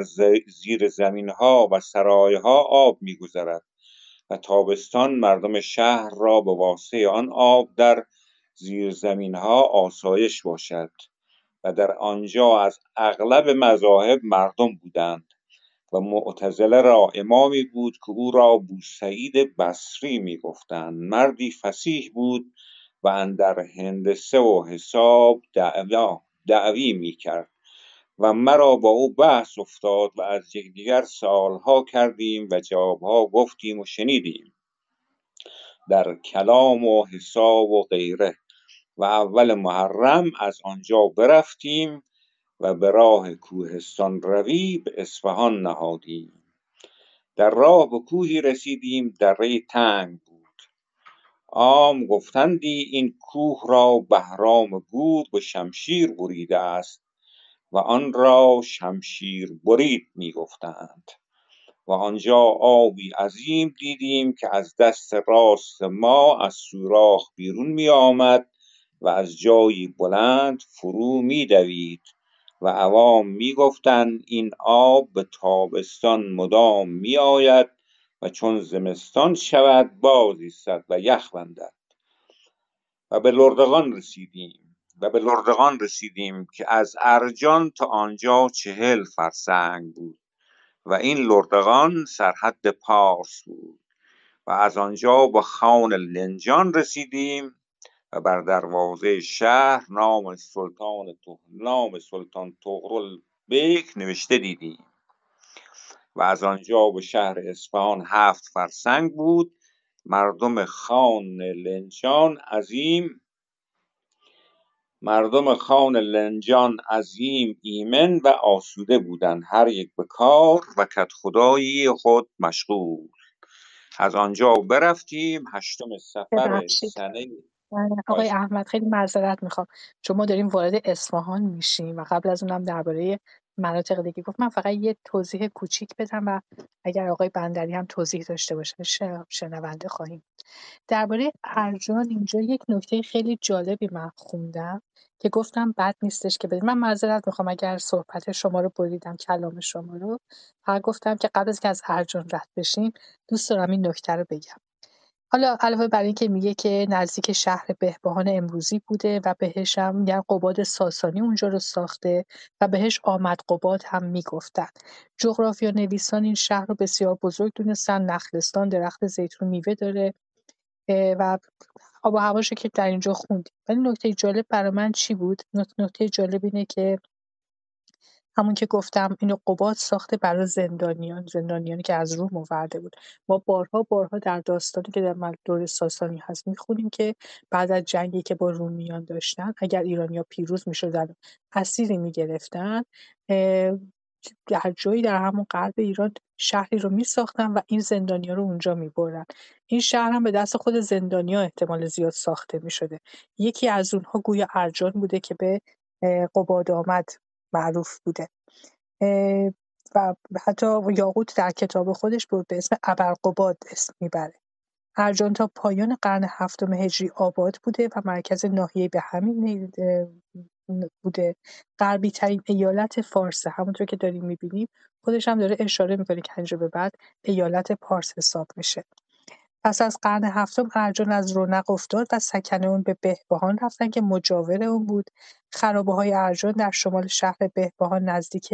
زیر زمین ها و سرای ها آب میگذرد. و تابستان مردم شهر را به واسطه آن آب در زیر زمین ها آسایش باشد و در آنجا از اغلب مذاهب مردم بودند و معتزله را امامی بود که او را بوسعید بصری می‌گفتند. مردی فسیح بود و اندر هندسه و حساب دعوی می‌کرد. و مرا با او بحث افتاد و از یکدیگر سالها کردیم و جوابها گفتیم و شنیدیم. در کلام و حساب و غیره و اول محرم از آنجا برفتیم و به راه کوهستان روی به اصفهان نهادیم. در راه به کوهی رسیدیم دره تنگ بود. عام گفتندی این کوه را بهرام گور به شمشیر بریده است. و آن را شمشیر برید می‌گفتند و آنجا آبی عظیم دیدیم که از دست راست ما از سوراخ بیرون می آمد و از جایی بلند فرو می دوید و عوام می گفتند این آب به تابستان مدام می آید و چون زمستان شود باز و یخ بندد. و به لردغان رسیدیم. و به لردغان رسیدیم که از ارجان تا آنجا چهل فرسنگ بود و این لردغان سرحد پارس بود و از آنجا به خان لنجان رسیدیم و بر دروازه شهر نام سلطان نام سلطان تغرل بیک نوشته دیدیم و از آنجا به شهر اصفهان هفت فرسنگ بود. مردم خان لنجان عظیم مردم خان لنجان عظیم ایمن و آسوده بودند هر یک به کار و خدایی خود مشغول. از آنجا برفتیم هشتم سفر سنه آقای احمد خیلی معذرت می‌خوام. چون ما داریم وارد اصفهان میشیم و قبل از اونم درباره مناطق دیگه. گفت من فقط یه توضیح کوچیک بدم و اگر آقای بندری هم توضیح داشته باشن شنونده خواهیم. درباره ارجان اینجا یک نکته خیلی جالبی من خوندم که گفتم بد نیستش که بدید. من معذرت می‌خوام اگر صحبت شما رو بریدم کلام شما رو فقط گفتم که قبل از که از ارجان رد بشیم دوست دارم این نکته رو بگم. حالا علاوه بر اینکه میگه که نزدیک شهر بهبهان امروزی بوده و بهش هم میگن قباد ساسانی اونجا رو ساخته و بهش آمد قباد هم می‌گفتن. جغرافیا نویسان این شهر رو بسیار بزرگ دونستن نخلستان درخت زیتون میوه داره و آب و هواشو که در اینجا خوندیم. ولی نکته جالب برای من چی بود؟ نکته جالب اینه که همون که گفتم اینو قباد ساخته برای زندانیان. زندانیانی که از روم آورده بود. ما بارها بارها در داستانی که در دور ساسانی هست می‌خونیم که بعد از جنگی که با رومیان داشتن اگر ایرانیا پیروز می‌شدن اسیری می‌گرفتن در جایی در همون قلب ایران شهری رو میساختن و این زندانیا رو اونجا می‌برن. این شهر هم به دست خود زندانیا احتمال زیاد ساخته می‌شده. یکی از اونها گویا ارجان بوده که به قباد آمد. معروف بوده. و حتی یاقوت در کتاب خودش بود به اسم ابرقباد اسم می‌بره. ارجان تا پایان قرن هفتم هجری آباد بوده و مرکز ناحیه به همین بوده. غربی ترین ایالت فارس همونطور که داریم می‌بینیم خودش هم داره اشاره می‌کنه که به بعد ایالت پارس حساب میشه. پس از قرن هفتم ارجان از رونق افتاد و سکنه اون به بهبهان رفتن که مجاور اون بود. خرابه های ارجان در شمال شهر بهبهان نزدیک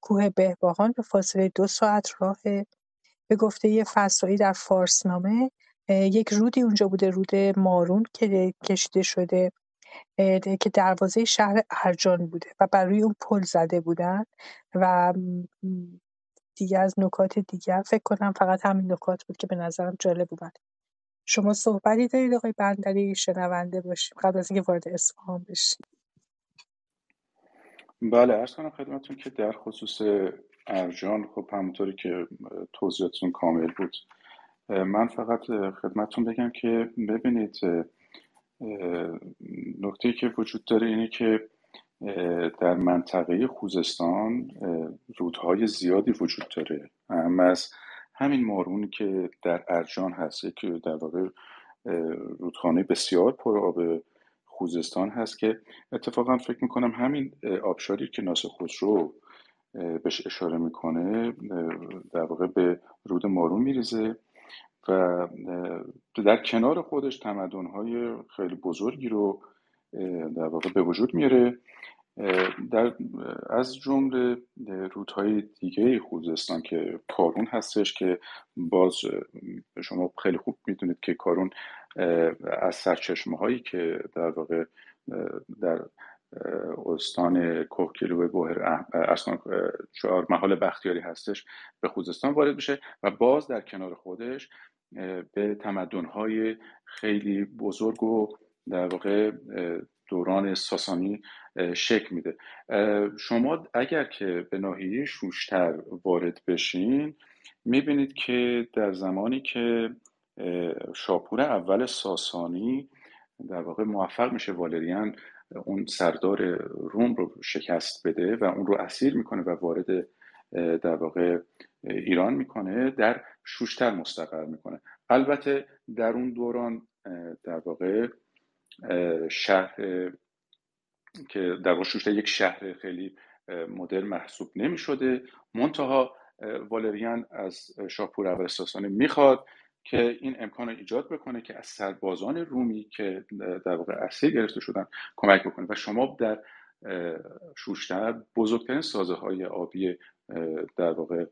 کوه بهبهان به فاصله دو ساعت راه به گفته فسایی در فارسنامه یک رودی اونجا بوده رود مارون که کشیده شده که دروازه شهر ارجان بوده و بر روی اون پل زده بودن و دیگه از نکات دیگر فکر کنم فقط همین نکات بود که به نظرم جالب اومد. شما صحبتی دارید آقای بندری؟ شنونده باشیم. قبل از اینکه وارد اصفهان بشیم. بله ارز کنم خدمتون که در خصوص ارجان خب همونطوری که توضیحاتتون کامل بود. من فقط خدمتون بگم که ببینید نکته که وجود داره اینه که در منطقه خوزستان رودهای زیادی وجود داره. هم از همین مارونی که در ارجان هست که در واقع رودخانه بسیار پر آب خوزستان هست که اتفاقا فکر می‌کنم همین آبشاری که ناصر خسرو بهش اشاره می‌کنه در واقع به رود مارون میریزه و در کنار خودش تمدن‌های خیلی بزرگی رو در واقع به وجود میاره. در از جمله رودهای دیگه خوزستان که کارون هستش که باز شما خیلی خوب می‌دونید که کارون از سرچشمه هایی که در واقع در استان کوهگیلو بوهر اصلا چهار محال بختیاری هستش به خوزستان وارد میشه و باز در کنار خودش به تمدن‌های خیلی بزرگ و در واقع دوران ساسانی شکل میده. شما اگر که به ناحیه شوشتر وارد بشین می‌بینید که در زمانی که شاپور اول ساسانی در واقع موفق میشه والریان اون سردار روم رو شکست بده و اون رو اسیر می‌کنه و وارد در واقع ایران می‌کنه در شوشتر مستقر می‌کنه. البته در اون دوران در واقع شهر که در واقع شوشتر یک شهر خیلی مدرن محسوب نمی شده منتها والریان از شاپور اول ساسانی می‌خواد که این امکان رو ایجاد بکنه که از سربازان رومی که در واقع اسیر گرفته شدن کمک بکنه. و شما در شوشتر بزرگترین سازه های آبی در واقع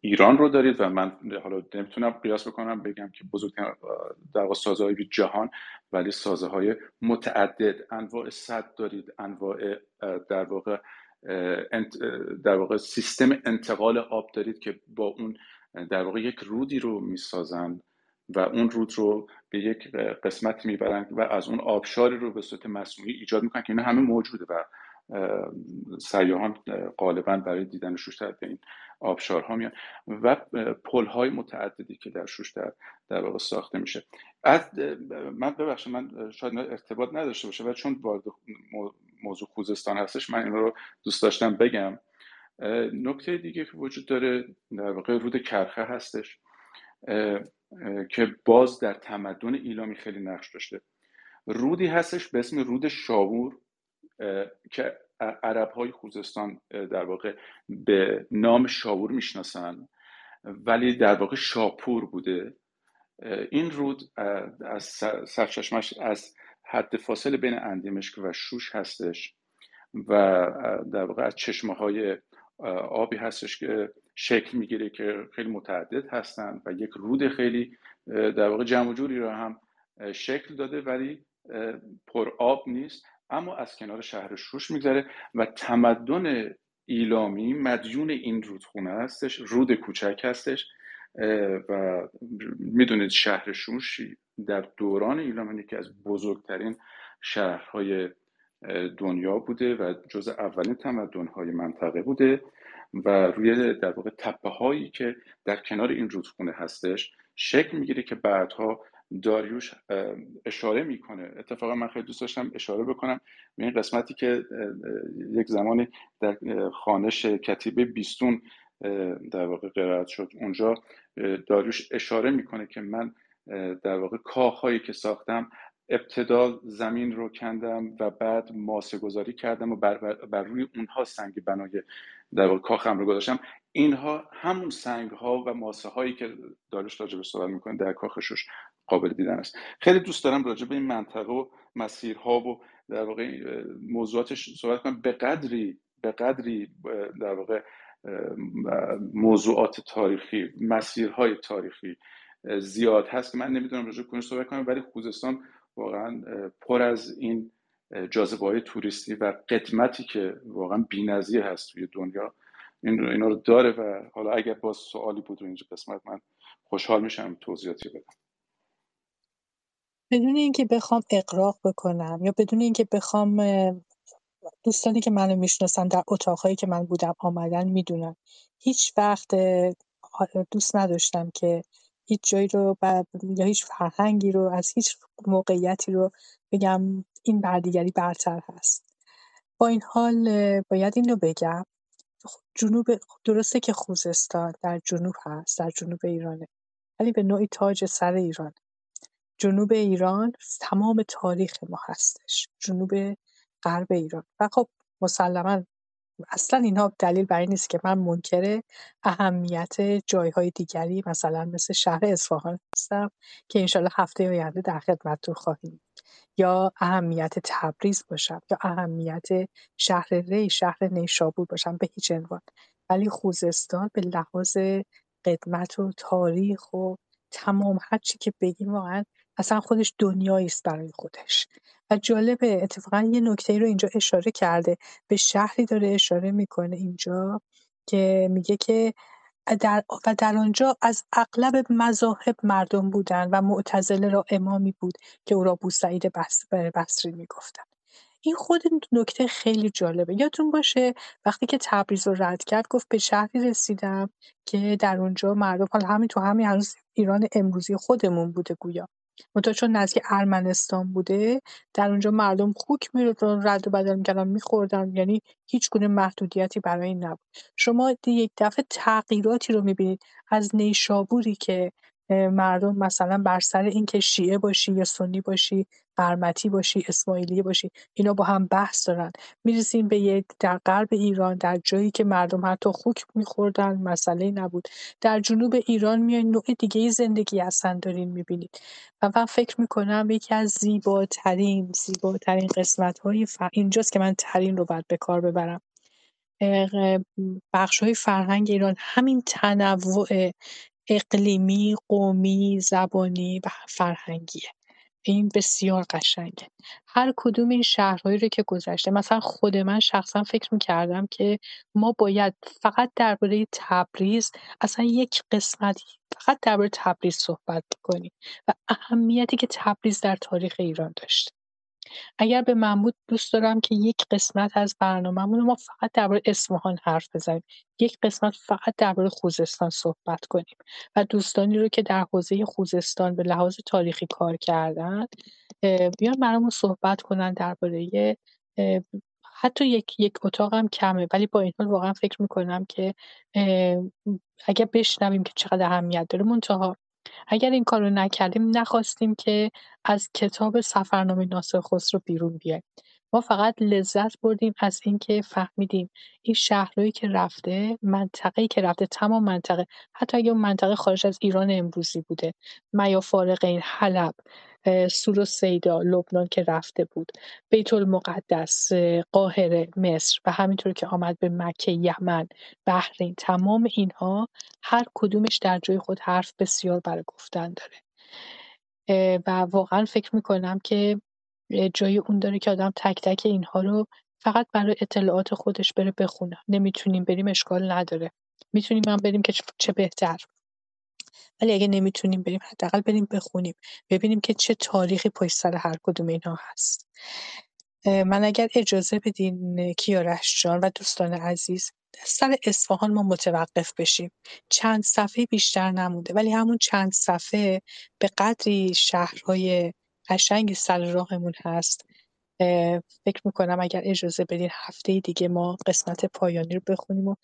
ایران رو دارید و من حالا نمی‌تونم قیاس بکنم بگم که بزرگترین در سازه جهان ولی سازه های متعدد. انواع صد دارید انواع در واقع در واقع سیستم انتقال آب دارید که با اون در واقع یک رودی رو می‌سازن و اون رود رو به یک قسمت می‌برن و از اون آبشاری رو به صورت مصنوعی ایجاد می‌کنن که اینا همه موجوده و سیاهان غالبا برای دیدن شوشتر به این آبشارها میان و پل های متعددی که در شوشتر در واقع ساخته میشه. از من ببخشید من شاید ارتباط نداشته باشه و چون وارد موضوع خوزستان هستش من این رو دوست داشتم بگم. نکته دیگه که وجود داره در واقع رود کرخه هستش که باز در تمدن ایلامی خیلی نقش داشته. رودی هستش به اسم رود شاور که عرب های خوزستان در واقع به نام شاور می‌شناسن ولی در واقع شاپور بوده. این رود از سرچشمش از حد فاصل بین اندیمشک و شوش هستش و در واقع از چشمه های آبی هستش که شکل می‌گیره که خیلی متعدد هستن و یک رود خیلی در واقع جمع جوری رو هم شکل داده ولی پر آب نیست. اما از کنار شهر شوش میگذره و تمدن ایلامی مدیون این رودخونه هستش رود کوچک هستش و می‌دونید شهر شوش در دوران ایلام یکی از بزرگترین شهرهای دنیا بوده و جز اولین تمدنهای منطقه بوده و روی در واقع تپه هایی که در کنار این رودخونه هستش شکل می‌گیره که بعدها داریوش اشاره می‌کنه. اتفاقا من خیلی دوست داشتم اشاره بکنم. به این قسمتی که یک زمانی در خانش کتیبه بیستون در واقع قرائت شد. اونجا داریوش اشاره می‌کنه که من در واقع کاخهایی که ساختم ابتدا زمین رو کندم و بعد ماسه گذاری کردم و بر, بر, روی اونها سنگ بنای در واقع کاخم رو گذاشتم. اینها همون سنگ ها و ماسه هایی که داریوش راجع به صحبت می‌کنه در کاخشوش قابل دیدن است. خیلی دوست دارم راجع به این منطقه و مسیرها و در واقع موضوعاتش صحبت کنم. به قدری به قدری در واقع موضوعات تاریخی مسیرهای تاریخی زیاد هست که من نمی‌دونم راجع کنش صحبت کنم ولی خوزستان واقعا پر از این جاذبه های توریستی و قدمتی که واقعا بی‌نظیر هست توی دنیا این اینا رو داره و حالا اگر باز سوالی بود رو اینجا قسمت من خوشحال میشم توضیحاتی بدم. بدون اینکه بخوام اقراق بکنم یا بدون اینکه بخوام دوستانی که منو می‌شناسن در اتاقهایی که من بودم آمدن می‌دونن. هیچ وقت دوست نداشتم که هیچ جایی رو یا هیچ فرهنگی رو از هیچ موقعیتی رو بگم این بردیگری برتر هست. با این حال باید این رو بگم جنوب درسته که خوزستان در جنوب هست در جنوب ایرانه. ولی به نوعی تاج سر ایران جنوب ایران تمام تاریخ ما هستش. جنوب غرب ایران. و خب مسلما اصلا اینها دلیل بر این نیست که من منکر اهمیت جایهای دیگری مثلا مثل شهر اصفهان هستم که انشالله هفته آینده در خدمتتون خواهیم یا اهمیت تبریز باشم یا اهمیت شهر ری شهر نیشابور باشم به هیچ عنوان. ولی خوزستان به لحاظ قدمت و تاریخ و تمام هر چی که بگیم واقعا اصلا خودش دنیایی است برای خودش. و جالبه اتفاقا یه نکته رو اینجا اشاره کرده. به شهری داره اشاره می‌کنه اینجا که میگه که در و در آنجا از اغلب مذاهب مردم بودند و معتزله را امامی بود که او را بوسعید بصری می‌گفتند این خود نکته خیلی جالبه. یادتون باشه وقتی که تبریز رو رد کرد گفت به شهری رسیدم که در اونجا مردم حالا همین تو همین هنوز ایران امروزی خودمون بوده گویا. منتها چون نزدیک ارمنستان بوده در اونجا مردم خوک می‌ردن رد و بدل می‌کردن می‌خوردن. یعنی هیچ گونه محدودیتی برای این نبود. شما یک دفعه تغییراتی رو می‌بینید از نیشابوری که مردم مثلا بر سر اینکه شیعه باشی یا سنی باشی قرمتی باشی اسماعیلی باشی اینا با هم بحث دارن. می‌رسیم به یک در غرب ایران در جایی که مردم حتی خوک میخوردن مسئله نبود. در جنوب ایران میاین نوع دیگه زندگی هستن دارین می‌بینید. و من فکر می‌کنم یکی از زیباترین زیباترین قسمت های اینجاست که من ترین رو باید به کار ببرم. بخش های فرهنگ ایران همین تنوع اقلیمی، قومی، زبانی و فرهنگیه. این بسیار قشنگه. هر کدوم این شهرهایی رو که گذشته مثلا خود من شخصا فکر می‌کردم که ما باید فقط درباره تبریز اصلا یک قسمت فقط درباره تبریز صحبت کنیم و اهمیتی که تبریز در تاریخ ایران داشته. اگر به من بود دوست دارم که یک قسمت از برنامه‌مون ما فقط درباره اصفهان حرف بزنیم. یک قسمت فقط درباره خوزستان صحبت کنیم. و دوستانی رو که در حوزه خوزستان به لحاظ تاریخی کار کردن بیان برامون صحبت کنن درباره حتی یک یک اتاق هم کمه. ولی با این حال واقعا فکر می‌کنم که اگر بشنویم که چقدر اهمیت داره منتها اگر این کار رو نکردیم نخواستیم که از کتاب سفرنامه ناصر خسرو بیرون بیایم. ما فقط لذت بردیم از اینکه فهمیدیم این شهرهایی که رفته منطقه‌ای که رفته تمام منطقه حتی اگه اون منطقه خارج از ایران امروزی بوده این حلب سور و سیدا لبنان که رفته بود. بیت المقدس قاهره مصر و همینطور که آمد به مکه یمن بحرین تمام اینها هر کدومش در جای خود حرف بسیار برای گفتن داره. و واقعا فکر می‌کنم که جای اون داره که آدم تک تک اینها رو فقط برای اطلاعات خودش بره بخونه. نمی‌تونیم بریم اشکال نداره. می‌تونیم هم بریم که چه بهتر. ولی اگه نمی‌تونیم بریم حداقل بریم بخونیم ببینیم که چه تاریخی پشت سر هر کدوم اینها هست. من اگر اجازه بدین کیارش جان و دوستان عزیز سر اصفهان ما متوقف بشیم. چند صفحه بیشتر نمونده ولی همون چند صفحه به قدری شهرهای قشنگ سر راهمون هست. فکر می‌کنم اگر اجازه بدین هفته دیگه ما قسمت پایانی رو بخونیم و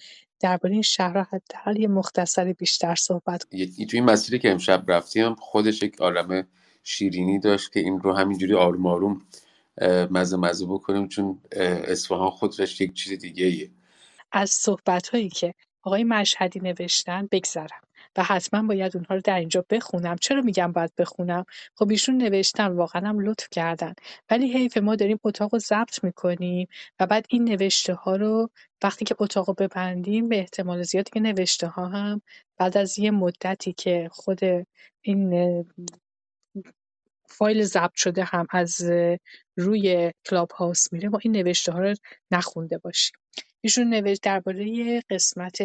درباره این شهرها حداقل یه مختصر بیشتر صحبت کنیم توی این مسیری که امشب رفتیم خودش یک عالم شیرینی داشت که این رو همینجوری آروم آروم مزه مزه بکنیم چون اصفهان خودش یک چیز دیگه ایه. از صحبت هایی که آقای مشهدی نوشتن بگذرم و حتما باید اونها رو در اینجا بخونم. چرا میگم باید بخونم؟ خب ایشون نوشتن واقعا هم لطف کردن. ولی حیف ما داریم اتاق رو ضبط می‌کنیم و بعد این نوشته ها رو وقتی که اتاق رو ببندیم به احتمال زیاد که نوشته ها هم بعد از یه مدتی که خود این فایل ضبط شده هم از روی کلاب هاوس میره ما این نوشته ها رو نخونده باشیم. ایشون نوشت درباره قسمت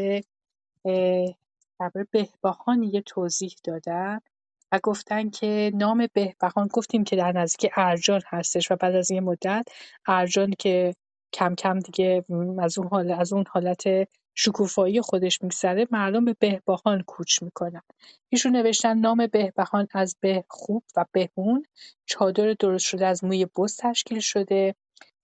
درباره بهبهان یه توضیح دادن و گفتن که نام بهبهان گفتیم که در نزدیک ارجان هستش و بعد از یه مدت ارجان که کم کم دیگه از اون حال از اون حالت شکوفایی خودش میگذره مردم به بهبهان کوچ می‌کنن. ایشون نوشتن نام بهبهان از به خوب و بهون چادر درست شده از موی بز تشکیل شده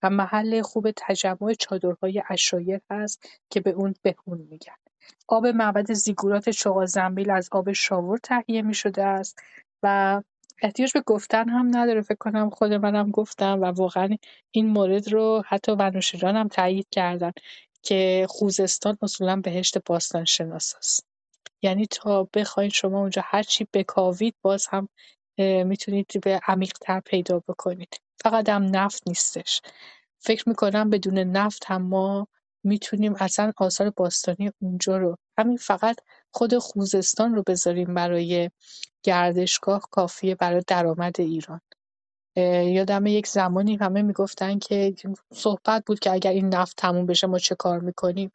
و محل خوب تجمع چادرهای اشایر هست که به اون بهون میگن. آب معبد زیگورات زنبیل از آب شاور تهیه می‌شده است و احتیاج به گفتن هم نداره فکر کنم خود منم گفتم و واقعا این مورد رو حتی ونوشیران هم تایید کردن که خوزستان اصولا بهشت باستان شناس است. یعنی تا بخواید شما اونجا هرچی بکاوید باز هم می‌تونید به عمیقتر پیدا بکنید. فقط هم نفت نیستش. فکر می‌کنم بدون نفت هم ما می‌تونیم اصلا آثار باستانی اونجا رو همین فقط خود خوزستان رو بذاریم برای گردشگاه کافیه برای درآمد ایران. یادم یک زمانی همه می‌گفتن که صحبت بود که اگر این نفت تموم بشه ما چه کار می‌کنیم.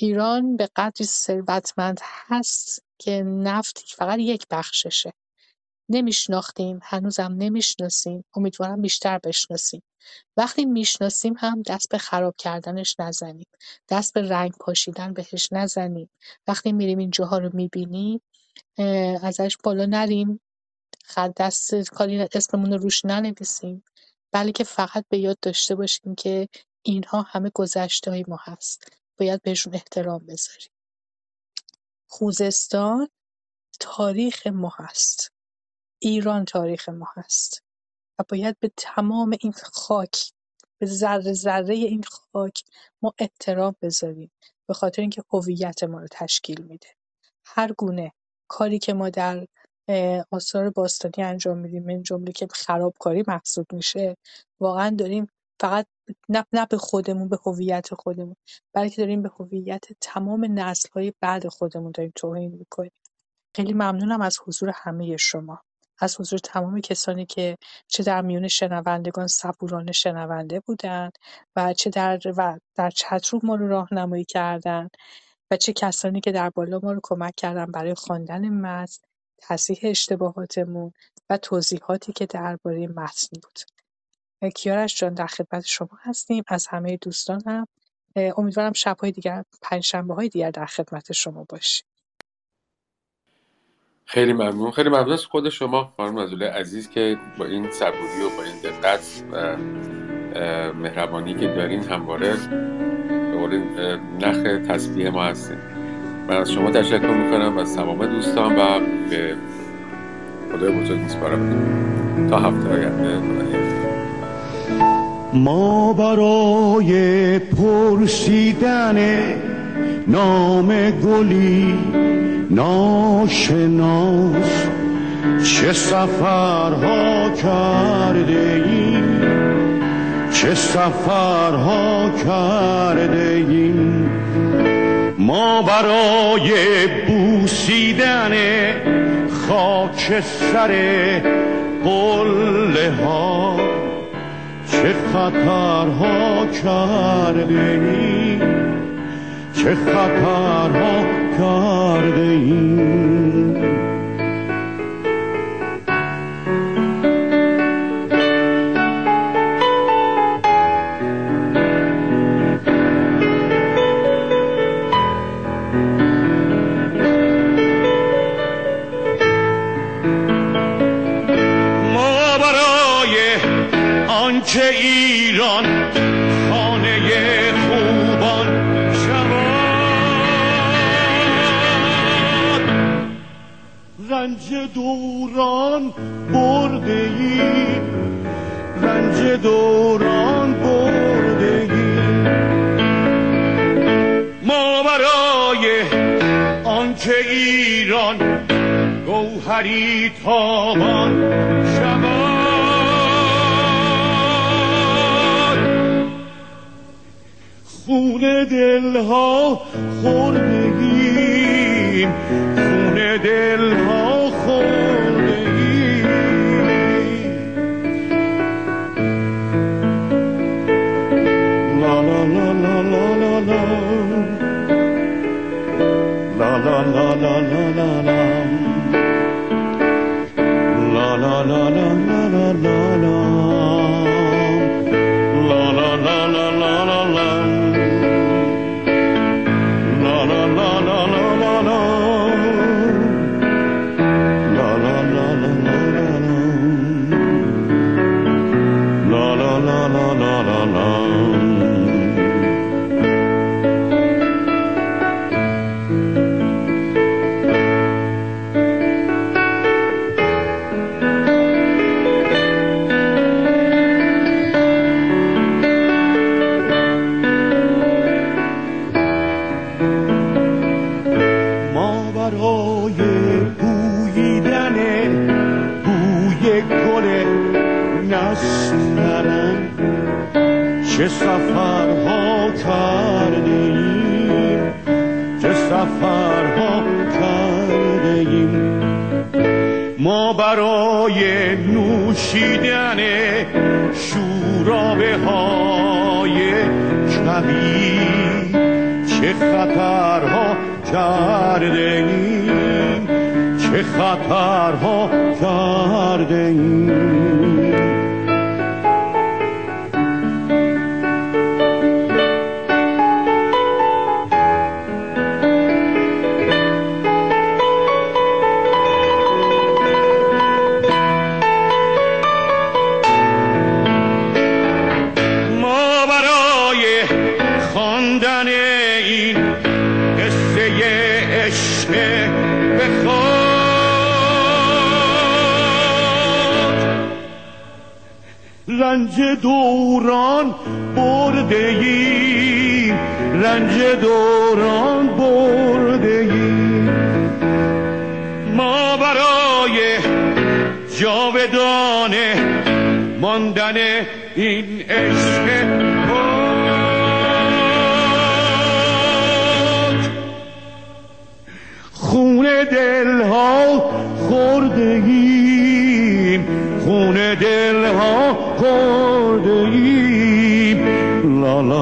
ایران به قدری ثروتمند هست که نفت فقط یک بخششه. نمیشناختیم هنوزم نمی‌شناسیم. امیدوارم بیشتر بشناسیم. وقتی می‌شناسیم هم دست به خراب کردنش نزنیم. دست به رنگ پاشیدن بهش نزنیم. وقتی میریم این جاها رو می‌بینیم ازش بالا نریم. خط دست کاری اسممون رو روش ننویسیم. بلکه فقط به یاد داشته باشیم که اینها همه گذشته های ما هست. باید بهشون احترام بذاریم. خوزستان تاریخ ما هست. ایران تاریخ ما هست و باید به تمام این خاک به ذره ذره این خاک ما احترام بذاریم به خاطر اینکه هویت ما رو تشکیل میده. هر گونه کاری که ما در آثار باستانی انجام میدیم این جمله که خرابکاری محسوب میشه واقعا داریم فقط نه, نه به خودمون به هویت خودمون بلکه داریم به هویت تمام نسل های بعد خودمون داریم توهین می‌کنیم. خیلی ممنونم از حضور همه شما. از حضور تمام کسانی که چه در میون شنوندگان صبورانه شنونده بودند و چه در و در چتروم ما رو راهنمایی کردند و چه کسانی که در بالا ما رو کمک کردن برای خواندن متن تصحیح اشتباهاتمون و توضیحاتی که درباره متن بود. کیارش جان در خدمت شما هستیم. از همه دوستان هم امیدوارم شبهای دیگر پنجشنبه های دیگر در خدمت شما باشیم. خیلی ممنون. خیلی ممنون از خود شما خانم نزوله عزیز که با این صبوری و با این دقت و مهربانی که دارین همواره به قول نخ تسبیح ما هستین. من از شما تشکر می‌کنم از تمام دوستان و به خدای بزرگ میسپارم. تا هفته آینده. ما برای پرسیدن نام گلی ناشناس چه سفرها کرده ایم چه سفرها کرده ایم ما برای بوسیدن خاک سر قله ها چه خطرها کرده ایم چه خطرها کرده ایم رنج دوران برده ای رنج دوران برده ای ما برای آنکه ایران گوهری تابان شود خون دلها خوردگیم خون دلها la la la la la چه سفرها کردیم چه سفرها کردیم. ما برای نوشیدن شورابه های کبی چه خطرها کرده چه خطرها کرده رنج دوران برده ای رنج دوران برده ای ما برای جاودانه ماندن این عشق خون دلها خورده ایم خون دلها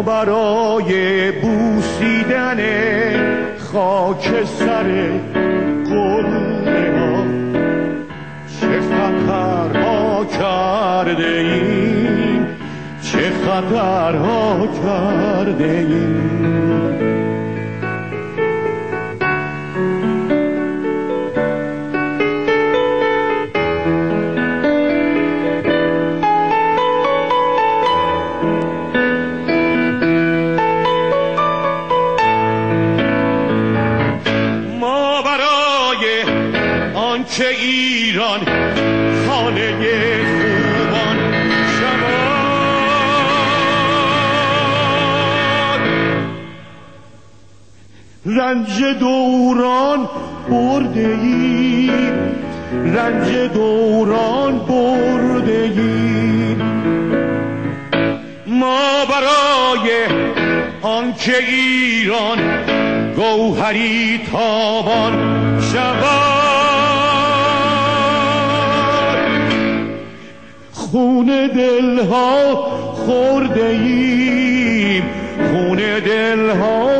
ما برای بوسیدن خاک سر قله ها چه خطرها کرده ایم چه خطرها کرده ایم رنج دوران برده ایم رنج دوران برده ایم ما برای آنکه ایران گوهری تابان شود. خون دلها خورده ایم خون دلها